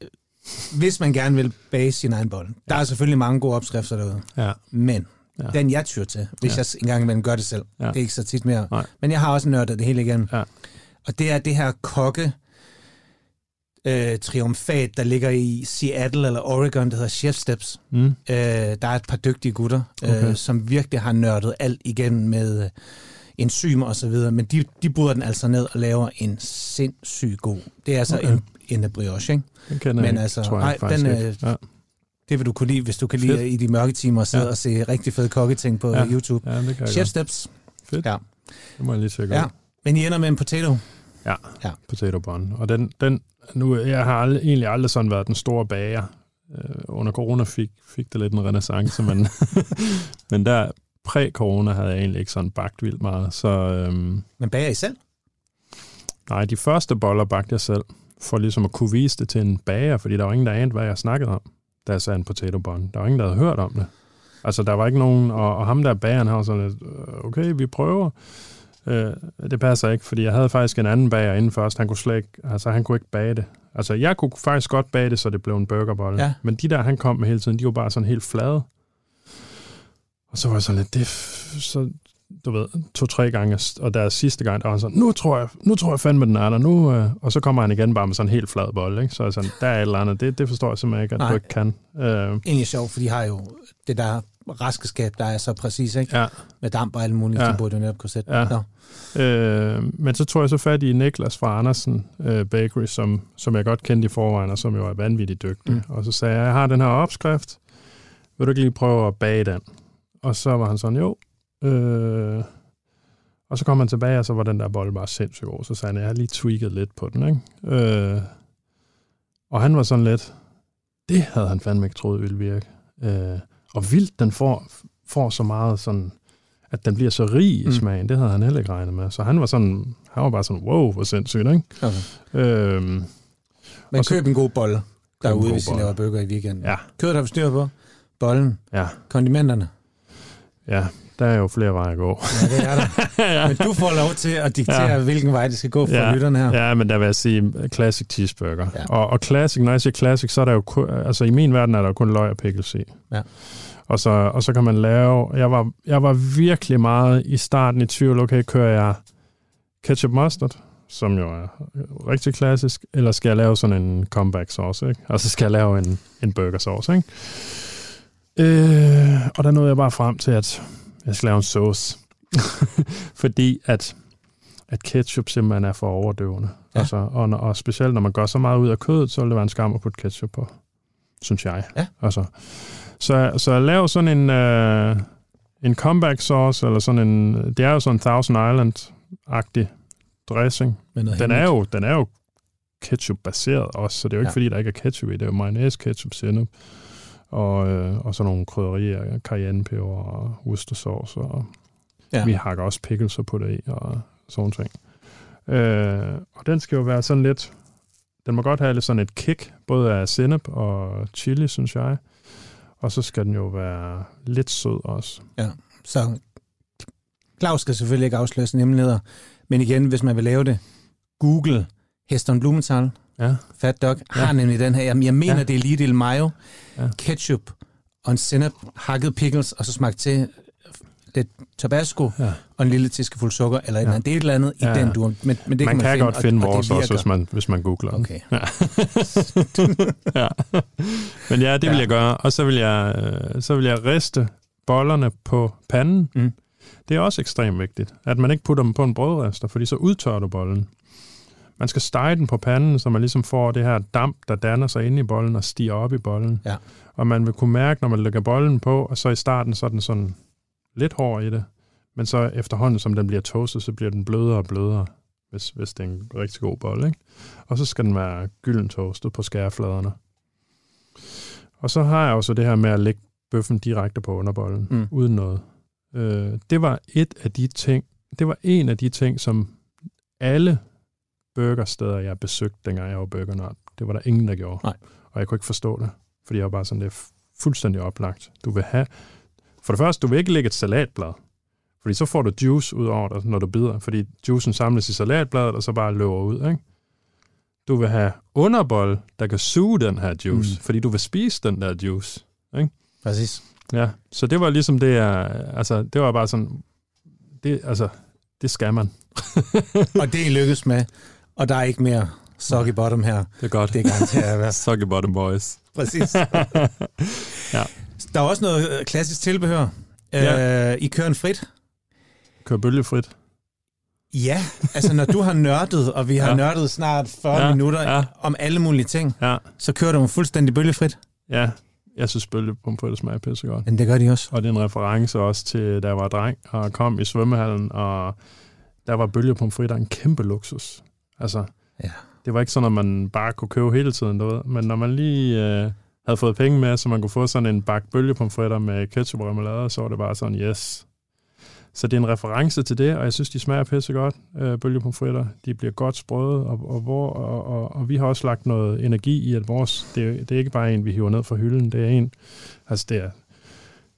hvis man gerne vil bage sin egen bolle, der er selvfølgelig mange gode opskrifter derude, ja, men Ja. den jeg tyr til, hvis Ja. jeg engang imellem gør det selv, Ja. det er ikke så tit mere, Nej. men jeg har også nørdet det hele igen. Ja. Og det er det her kokke øh, triumfat, der ligger i Seattle eller Oregon, der hedder Chef Steps. mm, Øh, der er et par dygtige gutter, Okay. øh, som virkelig har nørdet alt igen med øh, enzymer og så videre, men de, de bryder den altså ned og laver en sindssygt god. Det er altså Okay. en, en brioche, ikke? den kender Men jeg ikke, altså, tror jeg nej, den, øh, Ja, Det vil du kunne lide, hvis du kan Fedt. lide i de mørke timer sidde Ja. og se rigtig fede kokketing på Ja. ja. YouTube. ja, det kan Chef godt. Steps. Fedt. Ja. Det må jeg lige tjekke Ja. ud. Men I ender med en potato. potato bun. Og den, den nu, jeg har aldrig, egentlig aldrig sådan været den store bager. Øh, under corona fik, fik det lidt en renaissance, men, [laughs] men der præ-corona havde jeg egentlig ikke sådan bagt vildt meget. Så øhm, Men bager I selv? nej, de første boller bagte jeg selv, for ligesom at kunne vise det til en bager, fordi der var ingen, der anede, hvad jeg snakkede om, sagde en potato bun. Der var ingen, der havde hørt om det. Altså, der var ikke nogen, og, og ham der bageren, han var sådan lidt, "Øh, okay, vi prøver. Øh, det passer ikke, fordi jeg havde faktisk en anden bager inden først. Han kunne slet ikke, altså han kunne ikke bage det. Altså, jeg kunne faktisk godt bage det, så det blev en burgerbolle. Ja. Men de der, han kom med hele tiden, de var bare sådan helt flade. Og så var jeg sådan lidt, det, så, du ved, to-tre gange, og der sidste gang, der var sådan, nu tror jeg, nu tror jeg fandme, den er der, nu, øh, og så kommer han igen bare med sådan en helt flad bolle, ikke? Så er sådan, der er et eller andet, det, det forstår jeg simpelthen ikke, at Nej. du ikke kan. Øh, Egentlig sjovt, for de har jo det der raskeskab, der er så præcis, ikke? ja, Med damp og alt muligt, Ja. de burde jo netop kunne sætte. Ja. Nå. Øh, men så tog jeg så fat i Niklas fra Andersen øh, Bakery, som, som jeg godt kendte i forvejen, og som jo er vanvittigt dygtig. Mm. Og så sagde jeg, jeg har den her opskrift, vil du ikke lige prøve at bage den? Og så var han sådan, jo. Øh, og så kom han tilbage, og så var den der bolle bare sindssygt god. Så sagde han, jeg har lige tweaked lidt på den. Ikke? Øh, og han var sådan lidt, det havde han fandme ikke troet ville virke. Øh, og vildt, den får, får så meget sådan at den bliver så rig i Mm. smagen. Det havde han heller ikke regnet med. Så han var sådan, han var bare sådan, wow, hvor sindssygt, ikke? Okay. Øhm, Men Og så- køb en god bolle derude, hvis I laver bøger i weekenden. ja, Kødet har vi styr på. Bollen. ja, Kondimenterne. ja, der er jo flere veje at gå. Ja, det er der. [laughs] Men du får lov til at diktere. Ja. hvilken vej det skal gå for Ja. lytterne her. ja, men der vil jeg sige classic cheeseburger. Ja. Og, og classic, når jeg siger classic, så er der jo kun, altså i min verden er der jo kun løg og pickles i. Ja. Og så, og så kan man lave, jeg var, jeg var virkelig meget i starten i tvivl, okay, kører jeg ketchup mustard, som jo er rigtig klassisk, eller skal jeg lave sådan en comeback sauce, ikke? Altså skal jeg lave en, en burger sauce, ikke? Øh, og der nåede jeg bare frem til, at jeg skal lave en sauce. [laughs] Fordi at, at ketchup simpelthen er for overdøvende. Ja. Altså, og, og specielt når man gør så meget ud af kødet, så vil det være en skam at putte ketchup på. Synes jeg. Ja. Altså, så, så laver sådan en, øh, en comeback sauce, eller sådan en, det er jo sådan en Thousand Island-agtig dressing. Den er hemmeligt. jo, den er jo ketchup-baseret også, så det er jo ikke ja. fordi, der ikke er ketchup i. Det er jo mayonnaise, ketchup, sennep, og, øh, og så nogle krydderier, cayennepeber og ostersauce, og Ja. ja. vi hakker også pickles på det i, og sådan ting. Øh, og den skal jo være sådan lidt, den må godt have lidt sådan et kick, både af sennep og chili, synes jeg. Og så skal den jo være lidt sød også. Så Claus skal selvfølgelig ikke afsløre sine hemmeligheder. Men igen, hvis man vil lave det, Google Heston Blumenthal, Ja, Fat Dog, Ja. har nemlig den her. Jamen, jeg mener, Ja. det er lige del mayo, Ja. ketchup og en sennep, hakket pickles, og så smagt til lidt tabasco ja. og en lille tiskefuld sukker, eller Ja. andet. Det er et eller andet i Ja. den du. Men, men det man kan, kan, man godt finde og, og vores det også, hvis man, hvis man googler den. Okay. Ja. [laughs] ja. Men ja, det vil Ja. jeg gøre. Og så vil jeg, øh, så vil jeg riste bollerne på panden. Mm. Det er også ekstremt vigtigt, at man ikke putter dem på en brødrester, fordi så udtørrer du bollen. Man skal stege den på panden, så man ligesom får det her damp, der danner sig inde i bollen og stiger op i bollen. Ja. Og man vil kunne mærke, når man lægger bollen på, og så i starten, så er den sådan lidt hård i det. Men så efterhånden, som den bliver toastet, så bliver den blødere og blødere, hvis, hvis det er en rigtig god bolle. Ikke? Og så skal den være gylden toastet på skærefladerne. Og så har jeg også det her med at lægge bøffen direkte på underbollen, mm. uden noget. Øh, det var et af de ting, det var en af de ting, som alle burgersteder, jeg besøgte, dengang jeg var burgernørd, det var der ingen, der gjorde. Nej. Og jeg kunne ikke forstå det, fordi jeg var bare sådan, det er fuldstændig oplagt. Du vil have, for det første, du vil ikke lægge et salatblad, fordi så får du juice ud over dig, når du bider, fordi juicen samles i salatbladet, og så bare løber ud, ikke? Du vil have underbold, der kan suge den her juice, Mm. fordi du vil spise den der juice. Præcis. Ja, så det var ligesom det, jeg, altså, det var bare sådan, det, altså, det skal man. Og det I lykkes med, og der er ikke mere soggy bottom her. Det er godt. Det er at være. Suck bottom boys. Præcis. [laughs] Ja. Der er også noget øh, klassisk tilbehør. Ja. Øh, I kører en frit. Kør bølgefrit. Ja, altså når du har nørdet, og vi har ja. Nørdet snart 40 ja. Minutter ja. om alle mulige ting, Ja, så kører du fuldstændig bølgefrit. ja. Jeg synes bølgepumfritter smager pissegodt. Men det gør de også. Og det er en reference også til, da jeg var dreng og kom i svømmehallen, og der var bølgepomfritter en kæmpe luksus. Altså, Ja. det var ikke sådan, at man bare kunne købe hele tiden, du ved. Men når man lige øh, havde fået penge med, så man kunne få sådan en bakke bølgepomfritter med ketchup og remoulade, så var det bare sådan, yes, så det er en reference til det, og jeg synes, de smager pisse godt, øh, bølgepomfritter. De bliver godt sprøde, og, og, hvor, og, og, og, vi har også lagt noget energi i, at vores, det, er, det er ikke bare en, vi hiver ned fra hylden, det er en, altså det er,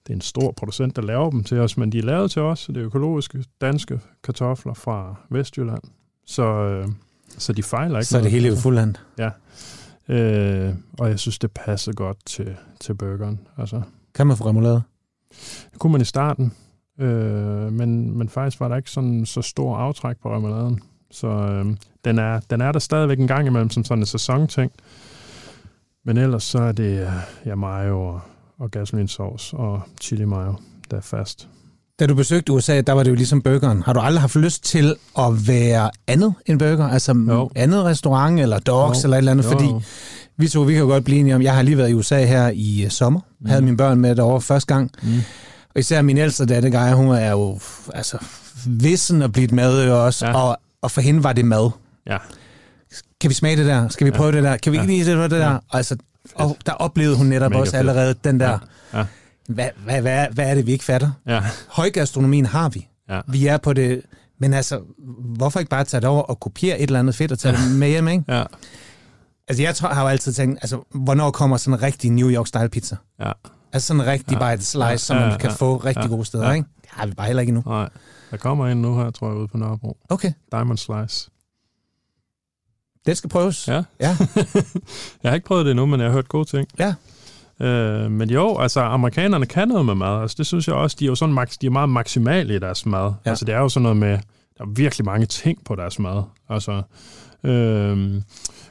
det er en stor producent, der laver dem til os, men de er lavet til os, det er økologiske danske kartofler fra Vestjylland. Så, øh, så de fejler ikke Så er det hele i fuldhand. Ja. Øh, og jeg synes, det passer godt til, til burgeren. Altså, Kan man få remoulade? det kunne man i starten, øh, men, men faktisk var der ikke sådan så stor aftræk på remouladen. Så øh, den, er, den er der stadigvæk en gang imellem som sådan en sæsonting. Men ellers så er det øh, ja, mayo og, og gasolinsauce og chili mayo, der er fast. Da du besøgte USA, der var det jo ligesom burgeren. Har du aldrig haft lyst til at være andet end burger? Altså Jo. andet restaurant eller dogs Jo. eller et eller andet? Jo, Fordi vi to, vi kan jo godt blive enige om, jeg har lige været i USA her i uh, sommer. Mm. Havde mine børn med derovre første gang. Mm. Og især min ældste datter, Geir, hun er jo altså, vissen at blive et også. Ja. Og, og for hende var det mad. Ja. Kan vi smage det der? Skal vi Ja. prøve det der? Kan vi Ja. ikke lige se det der? Ja. Altså, og der oplevede hun netop Mega også fedt. allerede den der, Ja. Ja. Hvad, hvad, hvad, hvad er det, vi ikke fatter? Ja. Højgastronomien har vi. Ja. Vi er på det, men altså, hvorfor ikke bare tage det over og kopiere et eller andet fedt og tage det med hjem, ikke? Ja. Altså, jeg tror, har jo altid tænkt, altså, hvornår kommer sådan en rigtig New York-style pizza? Ja. Altså sådan en rigtig Ja. ja. bite slice, Ja, som ja, man kan ja. få rigtig Ja. gode steder, Ja. ikke? Det har vi bare heller ikke endnu. Nej. Der kommer en nu her, tror jeg, ude på Nørrebro. Okay, Diamond Slice. det skal prøves. Ja. Ja. [laughs] jeg har ikke prøvet det endnu, men jeg har hørt gode ting. Ja. Øh, men jo, altså amerikanerne kan noget med mad. Altså, det synes jeg også, de er jo sådan, de er meget maksimale i deres mad. Ja. Altså det er jo sådan noget med, der er virkelig mange ting på deres mad. Altså, øh,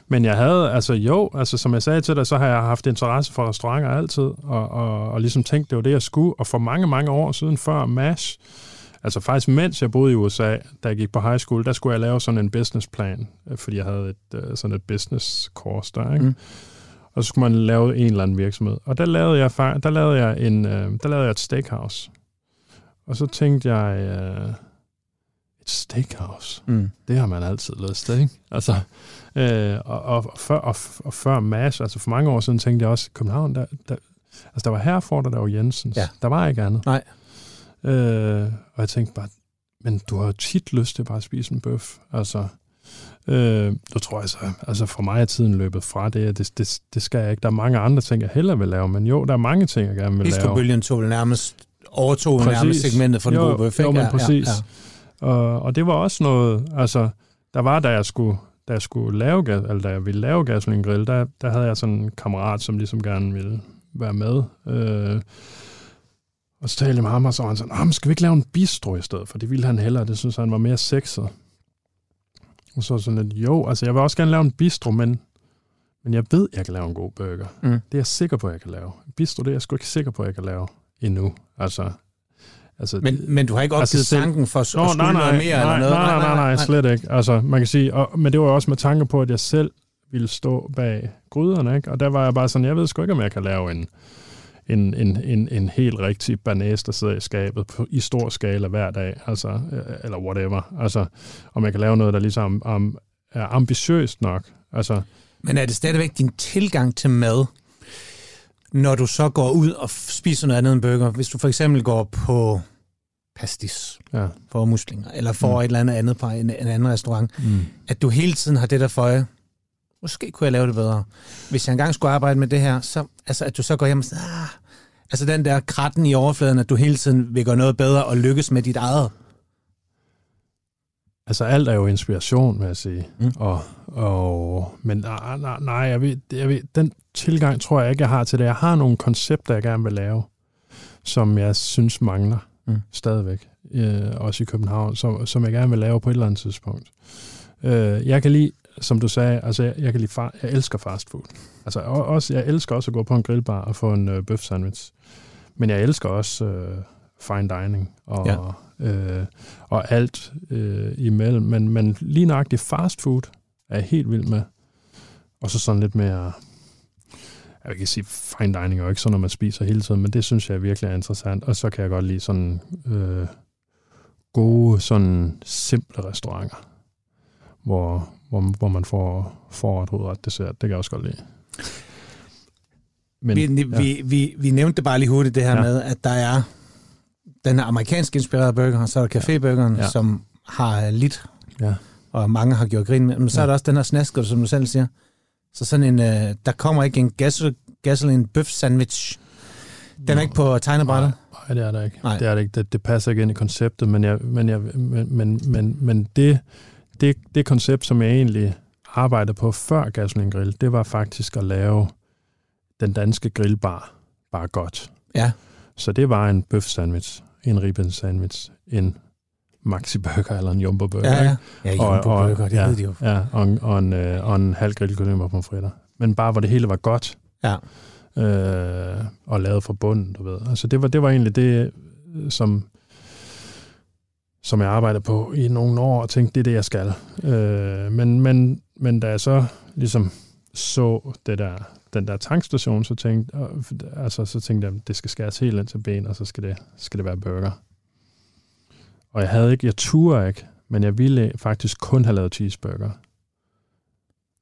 men jeg havde, altså jo, altså som jeg sagde til dig, så har jeg haft interesse for restauranter altid, og, og, og ligesom tænkt, det var det, jeg skulle. Og for mange, mange år siden, før MASH, altså faktisk mens jeg boede i USA, da jeg gik på high school, der skulle jeg lave sådan en businessplan, øh, fordi jeg havde et, øh, sådan et business course der, ikke? Mm. Og så skulle man lave en eller anden virksomhed. Og der lavede jeg, der lavede jeg, en, øh, der lavede jeg et steakhouse. Og så tænkte jeg, øh, et steakhouse, Mm. det har man altid lyst til, ikke? Altså, øh, og, og, og, før, og, og før MASH, altså for mange år siden, tænkte jeg også, København, der, der, altså der var Herford, og der var Jensens. Ja. Der var ikke andet. Nej. Øh, og jeg tænkte bare, men du har tit lyst til bare at spise en bøf. Altså, øh, du tror jeg så, altså for mig er tiden løbet fra det, det, det, det skal jeg ikke. Der er mange andre ting, jeg hellere vil lave, men jo, der er mange ting, jeg gerne vil lave. Bistrobølgen tog nærmest overtog Præcis. nærmest segmentet for den gode bøf, jo, men Ja, præcis. Ja, ja. Og, og det var også noget, altså, der var, da jeg skulle, da jeg skulle lave, gas, eller da jeg ville lave gasoline grill, der, der havde jeg sådan en kammerat, som ligesom gerne ville være med. Øh, og så talte jeg med ham, og så var han sådan, "Nå, men skal vi ikke lave en bistro i stedet? For det ville han hellere, det synes han var mere sexet. Og så sådan lidt, jo, altså jeg vil også gerne lave en bistro, men, men jeg ved, jeg kan lave en god burger. Mm. Det er jeg sikker på, jeg kan lave. En bistro, det er jeg sgu ikke sikker på, jeg kan lave endnu. Altså, altså Men, men du har ikke Altså opgivet selv- tanken for at Nå, skulle nej, nej, noget mere nej, eller noget? Nej, nej, nej, nej, slet ikke. Altså, man kan sige, og, men det var også med tanke på, at jeg selv ville stå bag gryderne, ikke? Og der var jeg bare sådan, jeg ved sgu ikke, om jeg kan lave en, en, en, en, en helt rigtig banæs, der sidder i skabet på, i stor skala hver dag, altså, øh, eller whatever. Altså, om jeg kan lave noget, der ligesom um, er ambitiøst nok. Altså, Men er det stadigvæk din tilgang til mad, når du så går ud og spiser noget andet end burger? Hvis du for eksempel går på pastis ja. for muslinger, eller får Mm. mm. et eller andet andet på en, en anden restaurant, Mm. at du hele tiden har det der for øje, måske kunne jeg lave det bedre. Hvis jeg engang skulle arbejde med det her, så altså, at du så går hjem og siger, ah, altså den der kratten i overfladen, at du hele tiden vil gøre noget bedre og lykkes med dit eget. Altså alt er jo inspiration, vil jeg sige. Mm. Og, og, men nej, nej, nej jeg ved, jeg ved, den tilgang tror jeg ikke, jeg har til det. Jeg har nogle koncepter, jeg gerne vil lave, som jeg synes mangler Mm. stadigvæk, øh, også i København, som, som jeg gerne vil lave på et eller andet tidspunkt. Øh, jeg kan lide, som du sagde, altså jeg, jeg kan lide, far, jeg elsker fast food. Altså og, også, jeg elsker også at gå på en grillbar og få en øh, bøf sandwich. Men jeg elsker også øh, fine dining og, ja. øh, og alt øh, imellem. Men, men lige nøjagtigt fast food er jeg helt vild med. Og så sådan lidt mere... Jeg kan sige, fine dining er jo ikke sådan, når man spiser hele tiden, men det synes jeg virkelig er interessant. Og så kan jeg godt lide sådan øh, gode, sådan simple restauranter, hvor, hvor, hvor man får forret, dessert. Det kan jeg også godt lide. Men, vi, ja. vi, vi, vi nævnte det bare lige hurtigt, det her ja. Med, at der er den amerikansk inspirerede burger, og så er der caféburgeren, ja. Som har lidt, Ja. og mange har gjort grin med. Men så ja. er der også den her snasker, som du selv siger. Så sådan en, øh, der kommer ikke en gas, gasoline bøf sandwich. Den er Nå. ikke på tegnebrættet. Nej, det er der ikke. Nej. Det er det ikke. Det, det passer ikke ind i konceptet, men, jeg, men, jeg, men, men, men, men det, det, det koncept, som jeg egentlig arbejdede på før Gasoline Grill, det var faktisk at lave den danske grillbar bare godt. Ja. Så det var en bøf sandwich, en ribben sandwich, en maxi burger eller en jumbo burger. Ja, ja. Ja, Jumbo Burger, det ja, ved de jo. Ja, og, en- og, en, øh, og en halv grillkylling på fritter. Men bare hvor det hele var godt. Ja. Øh, og lavet fra bunden, du ved. Altså det var, det var egentlig det, øh, som, som jeg arbejdede på i nogle år, og tænkte, det er det, jeg skal. Øh, men, men, men da jeg så ligesom så det der, den der tankstation, så tænkte, altså, så tænkte jeg, det skal skæres helt ind til ben, og så skal det, skal det være burger. Og jeg havde ikke, jeg turde ikke, men jeg ville faktisk kun have lavet cheeseburger.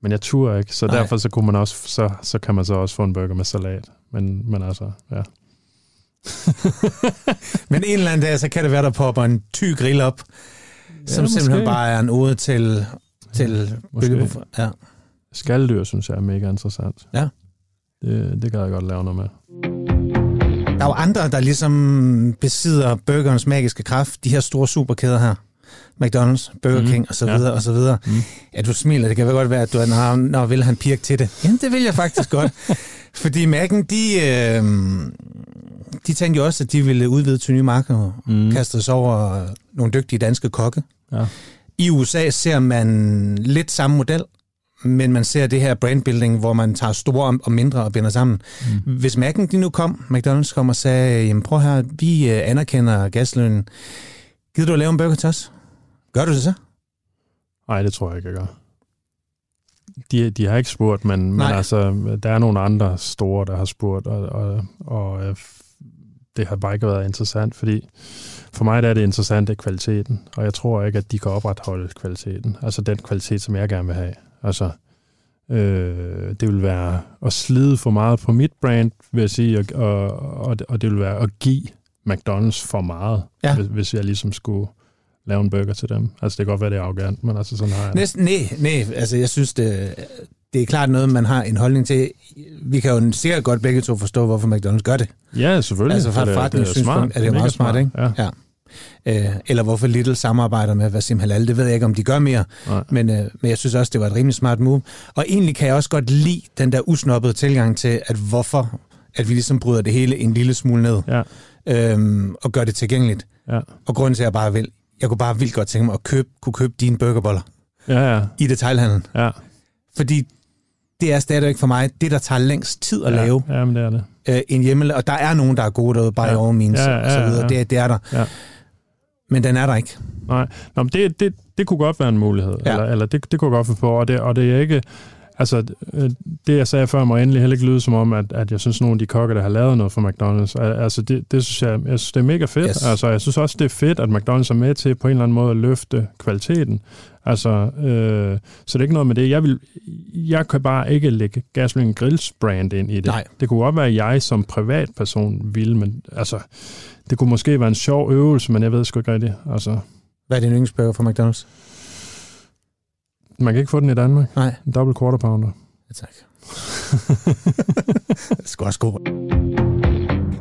Men jeg turde ikke, så. Nej. derfor så kunne man også, så, så kan man så også få en burger med salat. Men, men altså, ja. [laughs] Men en eller anden dag, så kan det være, der popper en ty grill op, som måske. simpelthen bare er en ode til, til måske. Ja. Skaldyr synes jeg er mega interessant. Ja. Det, det kan jeg godt lave noget med. Der er jo andre, der ligesom besidder burgerens magiske kraft. De her store superkæder her. McDonald's, Burger Mhm. King og så Ja. videre og så videre. Mm. Ja, du smiler. Det kan vel godt være, at du er, når vil han pirke til det. Jamen, det vil jeg faktisk godt. [laughs] Fordi Mac'en, de, øh, de tænkte jo også, at de ville udvide til nye markeder. Mm. Mm. Kaste sig over nogle dygtige danske kokke. Ja. I USA ser man lidt samme model, men man ser det her brandbuilding, hvor man tager store og mindre og binder sammen. Mm. Hvis Mac'en de nu kom, McDonald's kom og sagde, jamen prøv her, vi øh, anerkender gaslønnen. Gider du at lave en burger til os? Gør du det så? Nej, det tror jeg ikke, jeg gør. De, de har ikke spurgt, men, men altså, der er nogle andre store, der har spurgt, og, og, og øh, det har bare ikke været interessant, fordi for mig der er det interessant, det er kvaliteten, og jeg tror ikke, at de kan opretholde kvaliteten, altså den kvalitet, som jeg gerne vil have. Altså, øh, det vil være at slide for meget på mit brand, vil jeg sige, og, og, og, og det vil være at give McDonald's for meget, Ja. hvis, hvis jeg ligesom skulle lave en burger til dem. Altså, det kan godt være, det er arrogant, men altså sådan har jeg. Næsten, nej, nej, altså jeg synes, det, det er klart noget, man har en holdning til. Vi kan jo sikkert godt begge to forstå, hvorfor McDonald's gør det. Ja, selvfølgelig. Altså fra et forretningssynspunkt er det jo meget smart, ikke? Ja. Ja. Øh, eller hvorfor Lidl samarbejder med Vasim Halal, det ved jeg ikke, om de gør mere. Nej. Men, øh, men jeg synes også, det var et rimelig smart move. Og egentlig kan jeg også godt lide den der usnoppede tilgang til, at hvorfor at vi ligesom bryder det hele en lille smule ned Ja, øhm, og gør det tilgængeligt. ja, Og grunden til, at jeg bare vil, jeg kunne bare vildt godt tænke mig at købe, kunne købe dine burgerboller ja, ja, i detailhandlen. ja. Fordi det er stadigvæk for mig det, der tager længst tid at ja, lave Ja, men det er det. øh, en hjemmel. Og der er nogen, der er gode derude, by Ja. all means, Ja, ja, og så videre. ja. Det, det er der. Ja. Men den er der ikke. Nej, Nå, men det, det, det kunne godt være en mulighed. Ja. Ja. Eller, eller det, det kunne godt få på, og det, og det er ikke... Altså, øh, det jeg sagde før, må endelig heller ikke lyde som om, at, at jeg synes, nogle af de kokke, der har lavet noget for McDonald's, al- altså det, det synes jeg, jeg synes, det er mega fedt. Yes. Altså, jeg synes også, det er fedt, at McDonald's er med til på en eller anden måde at løfte kvaliteten. Altså, øh, så det er ikke noget med det. Jeg, vil, jeg kan bare ikke lægge Gasoline Grills brand ind i det. Nej. Det kunne godt være, at jeg som privatperson ville, men altså, det kunne måske være en sjov øvelse, men jeg ved sgu ikke rigtigt. Altså, Hvad er din yndlingsburger fra McDonald's? Man kan ikke få den i Danmark. Nej. En double quarter pounder. Ja, tak. [laughs] det skal også gå.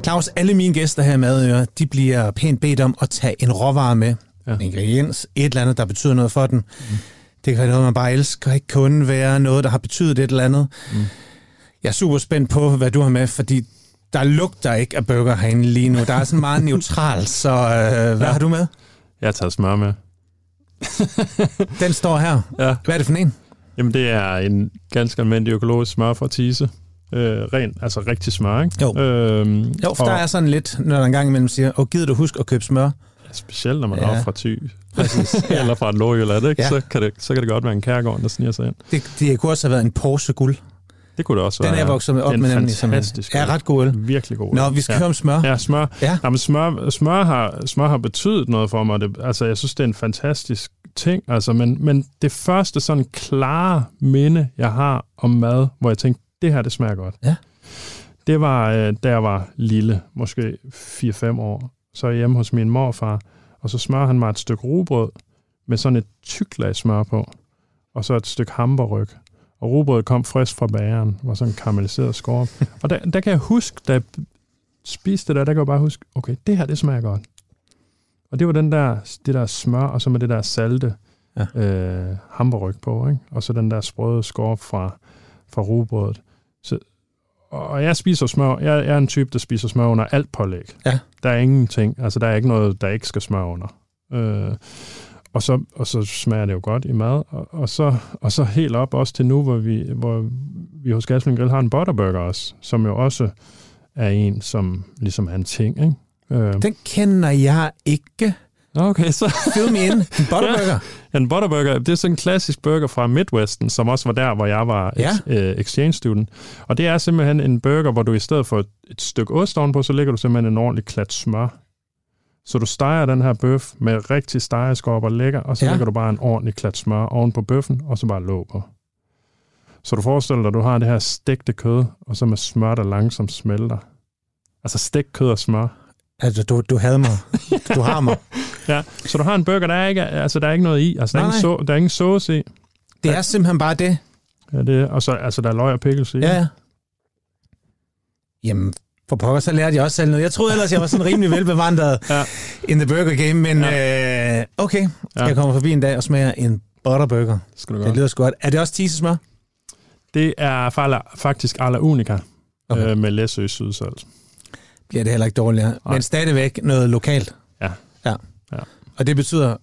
Claus, alle mine gæster her i Madøre, de bliver pænt bedt om at tage en råvare med. Ja. En ingrediens, et eller andet, der betyder noget for den. Mm. Det kan være noget, man bare elsker. Ikke kun være noget, der har betydet et eller andet. Mm. Jeg er super spændt på, hvad du har med, fordi der lugter ikke af burger herinde lige nu. Der er sådan meget neutralt, så øh, hvad Ja. har du med? Jeg tager smør med. Den står her. Ja. Hvad er det for en? Jamen, det er en ganske almindelig økologisk smør fra Tise. Øh, ren, altså rigtig smør, ikke? Jo. Øhm, Jo, for og, der er sådan lidt, når der engang imellem siger, og gider du huske at købe smør? Specielt, når man Ja. ja. er fra Thy. [laughs] Eller fra Nordjylland, ikke? Ja. Ja. Så, kan det, så kan det godt være en kærgård, der sniger sig ind. Det, det kunne også have været en Porsche guld. Det kunne det også Den være. er jeg vokset op er med nemlig. som- Er øl. ret god øl. Virkelig god. Nå, vi skal ja. høre om smør. Ja, smør. Ja. Jamen, smør, smør, har, smør har betydet noget for mig. Det, altså, jeg synes, det er en fantastisk ting. Altså, men, men det første sådan klare minde, jeg har om mad, hvor jeg tænkte, det her, det smager godt. Ja. Det var, øh, da jeg var lille, måske 4-5 år. Så er jeg hjemme hos min morfar, og så smører han mig et stykke rugbrød med sådan et tykt lag smør på, og så et stykke hamburg. Og rugbrødet kom frisk fra bageren, var sådan karamelliseret skåret. [laughs] og der, der kan jeg huske, da jeg spiste det der, der kan jeg bare huske, okay, det her, det smager godt. Og det var den der, det der smør, og så med det der salte ja. øh, hamburg på, ikke? og så den der sprøde skorp fra, fra rugbrødet. Så, og jeg spiser smør, jeg, jeg er en type, der spiser smør under alt pålæg. Ja. Der er ingenting, altså der er ikke noget, der ikke skal smør under. Øh, og så, og så smager det jo godt i mad. Og, og, så, og så helt op også til nu, hvor vi, hvor vi hos Gasling Grill har en butterburger også, som jo også er en, som ligesom er en ting. Ikke? Øh. Den kender jeg ikke. Okay, så... Fill me in. En [laughs] butterburger. ja, en butterburger, det er sådan en klassisk burger fra Midwesten, som også var der, hvor jeg var ja. uh, exchange student. Og det er simpelthen en burger, hvor du i stedet for et, et stykke ost ovenpå, så lægger du simpelthen en ordentlig klat smør. Så du steger den her bøf med rigtig stegeskorp og lækker, og så ja. lægger du bare en ordentlig klat smør oven på bøffen, og så bare låg på. Så du forestiller dig, at du har det her stegte kød, og så med smør, der langsomt smelter. Altså stegt kød og smør. Altså, du, du havde mig. [laughs] Du har mig. ja, så du har en burger, der er ikke, altså, der er ikke noget i. Altså, der, er ingen so, der er ingen sauce i. Det er simpelthen bare det. Ja, det og så altså, der er løg og pickles i. Ja, ja. Jamen, for pokker, så lærte jeg også selv noget. Jeg troede ellers, jeg var sådan rimelig velbevandret [laughs] ja. in the burger game, men ja. øh, okay, ja. jeg kommer forbi en dag og smager en butterburger. Skal du det lyder sgu godt. Er det også tisesmør? Det er faktisk Arla Unica okay. øh, med Læsø sydsalt bliver det heller ikke dårligere. Nej. Men stadigvæk noget lokalt. Ja. ja. ja. Og det betyder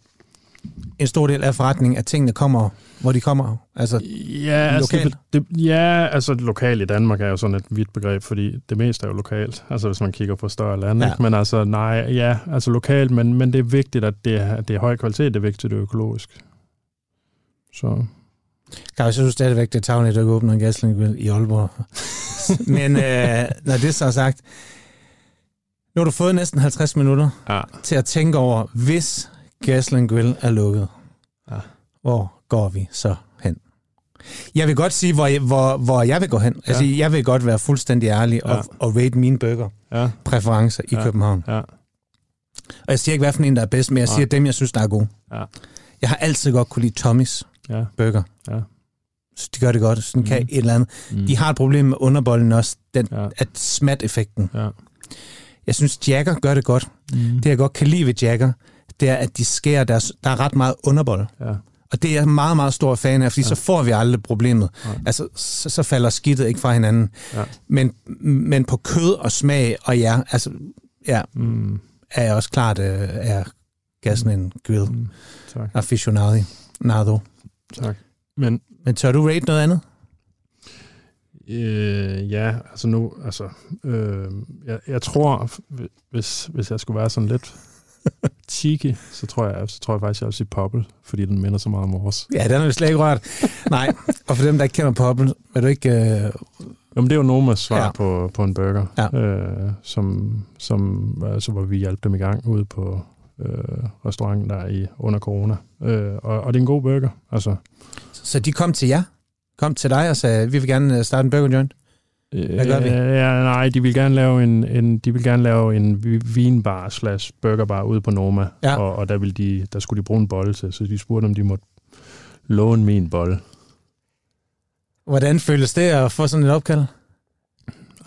en stor del af forretningen, at tingene kommer, hvor de kommer. Altså, ja, altså lokalt. Det, det, ja, altså lokalt i Danmark er jo sådan et vidt begreb, fordi det meste er jo lokalt. Altså hvis man kigger på større lande. Ja. Men altså, nej, ja, altså lokalt, men, men det er vigtigt, at det er, det er høj kvalitet, det er vigtigt, det er økologisk. Så... Kan jeg synes stadigvæk, det er tageligt, at åbner en gasling i Aalborg. [laughs] men øh, når det så er sagt, nu har du fået næsten 50 minutter ja. til at tænke over, hvis Gasland Grill er lukket, ja. hvor går vi så hen? Jeg vil godt sige, hvor jeg, hvor, hvor jeg vil gå hen. Ja. Altså, jeg vil godt være fuldstændig ærlig og, ja. og rate mine burger ja. præferencer i ja. København. Ja. Og jeg siger ikke, hvad for en, der er bedst, men jeg siger ja. dem, jeg synes, der er gode. Ja. Jeg har altid godt kunne lide Tommys ja. burger. Ja. Så de gør det godt. Sådan mm. kan et eller andet. Mm. De har et problem med underbollen også, den, ja. at smat-effekten. Ja. Jeg synes, Jagger gør det godt. Mm. Det, jeg godt kan lide ved Jagger, det er, at de skærer deres... Der er ret meget underbold. Ja. Og det er jeg meget, meget stor fan af, fordi ja. så får vi aldrig problemet. Ja. Altså, så, så falder skidtet ikke fra hinanden. Ja. Men, men på kød og smag, og ja, altså, ja, mm. er jeg også klart, øh, er gassen en grill. Mm. Tak. Aficionado. Nado. Tak. Men, men tør du rate noget andet? Øh, ja, altså nu, altså, øh, jeg, jeg tror, hvis, hvis jeg skulle være sådan lidt [laughs] cheeky, så tror jeg, så tror jeg faktisk, jeg vil sige Popple, fordi den minder så meget om vores. Ja, den har vi slet ikke rørt. Nej, og for dem, der ikke kender Popple, vil du ikke... Øh... Jamen, det er jo Nomas svar ja. på, på en burger, ja. øh, som, som, altså, hvor vi hjalp dem i gang ude på øh, restauranten der i under corona. Øh, og, og det er en god burger, altså. Så de kom til jer? kom til dig og sagde, vi vil gerne øh, starte en burger joint? Hvad gør vi? Ja, nej, de vil gerne lave en, en, de vil gerne lave en vinbar slash burgerbar ude på Noma, ja. og, og der, ville de, der skulle de bruge en bolle til, så de spurgte, om de måtte låne min bolle. Hvordan føles det at få sådan et opkald?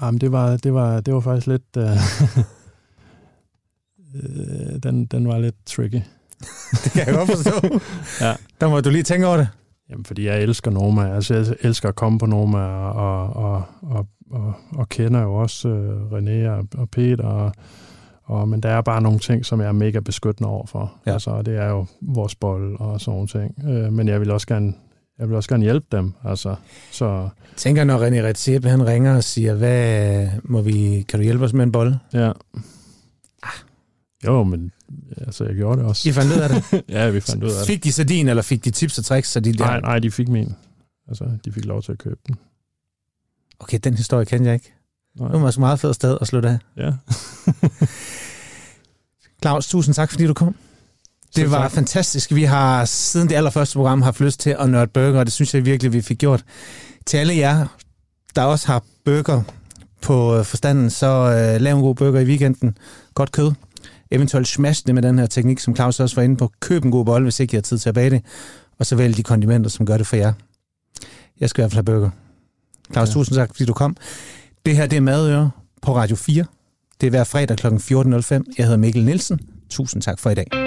Jamen, det var, det var, det var faktisk lidt... Uh, [laughs] den, den var lidt tricky. det kan jeg godt forstå. [laughs] ja. Der må du lige tænke over det. Jamen, fordi jeg elsker Norma. Altså, jeg elsker at komme på Norma, og, og, og, og, og kender jo også uh, René og, og Peter, og, og, men der er bare nogle ting, som jeg er mega beskyttende overfor. Ja. Altså, det er jo vores bold og sådan nogle ting. Uh, men jeg vil også gerne jeg vil også gerne hjælpe dem. Altså, så... Jeg tænker, når René Retsep, han ringer og siger, hvad må vi, kan du hjælpe os med en bold? Ja. Ah. Jo, men altså, jeg gjorde det også. I fandt ud af det? [laughs] ja, vi fandt ud af det. Fik de så din, eller fik de tips og tricks? Så de der... Nej, nej, de fik min. Altså, de fik lov til at købe den. Okay, den historie kender jeg ikke. Nej. Det var så meget fedt sted at slutte af. Ja. [laughs] Claus, tusind tak, fordi du kom. Det var fantastisk. Vi har siden det allerførste program haft lyst til at nørde burger, og det synes jeg virkelig, vi fik gjort. Til alle jer, der også har burger på forstanden, så uh, lav en god burger i weekenden. Godt kød Eventuelt smash det med den her teknik, som Claus også var inde på. Køb en god bold, hvis ikke I har tid til at bage det. Og så vælg de kondimenter, som gør det for jer. Jeg skal i hvert fald have burger. Claus, ja. tusind tak, fordi du kom. Det her, det er Madøre på Radio 4. Det er hver fredag kl. 14.05. Jeg hedder Mikkel Nielsen. Tusind tak for i dag.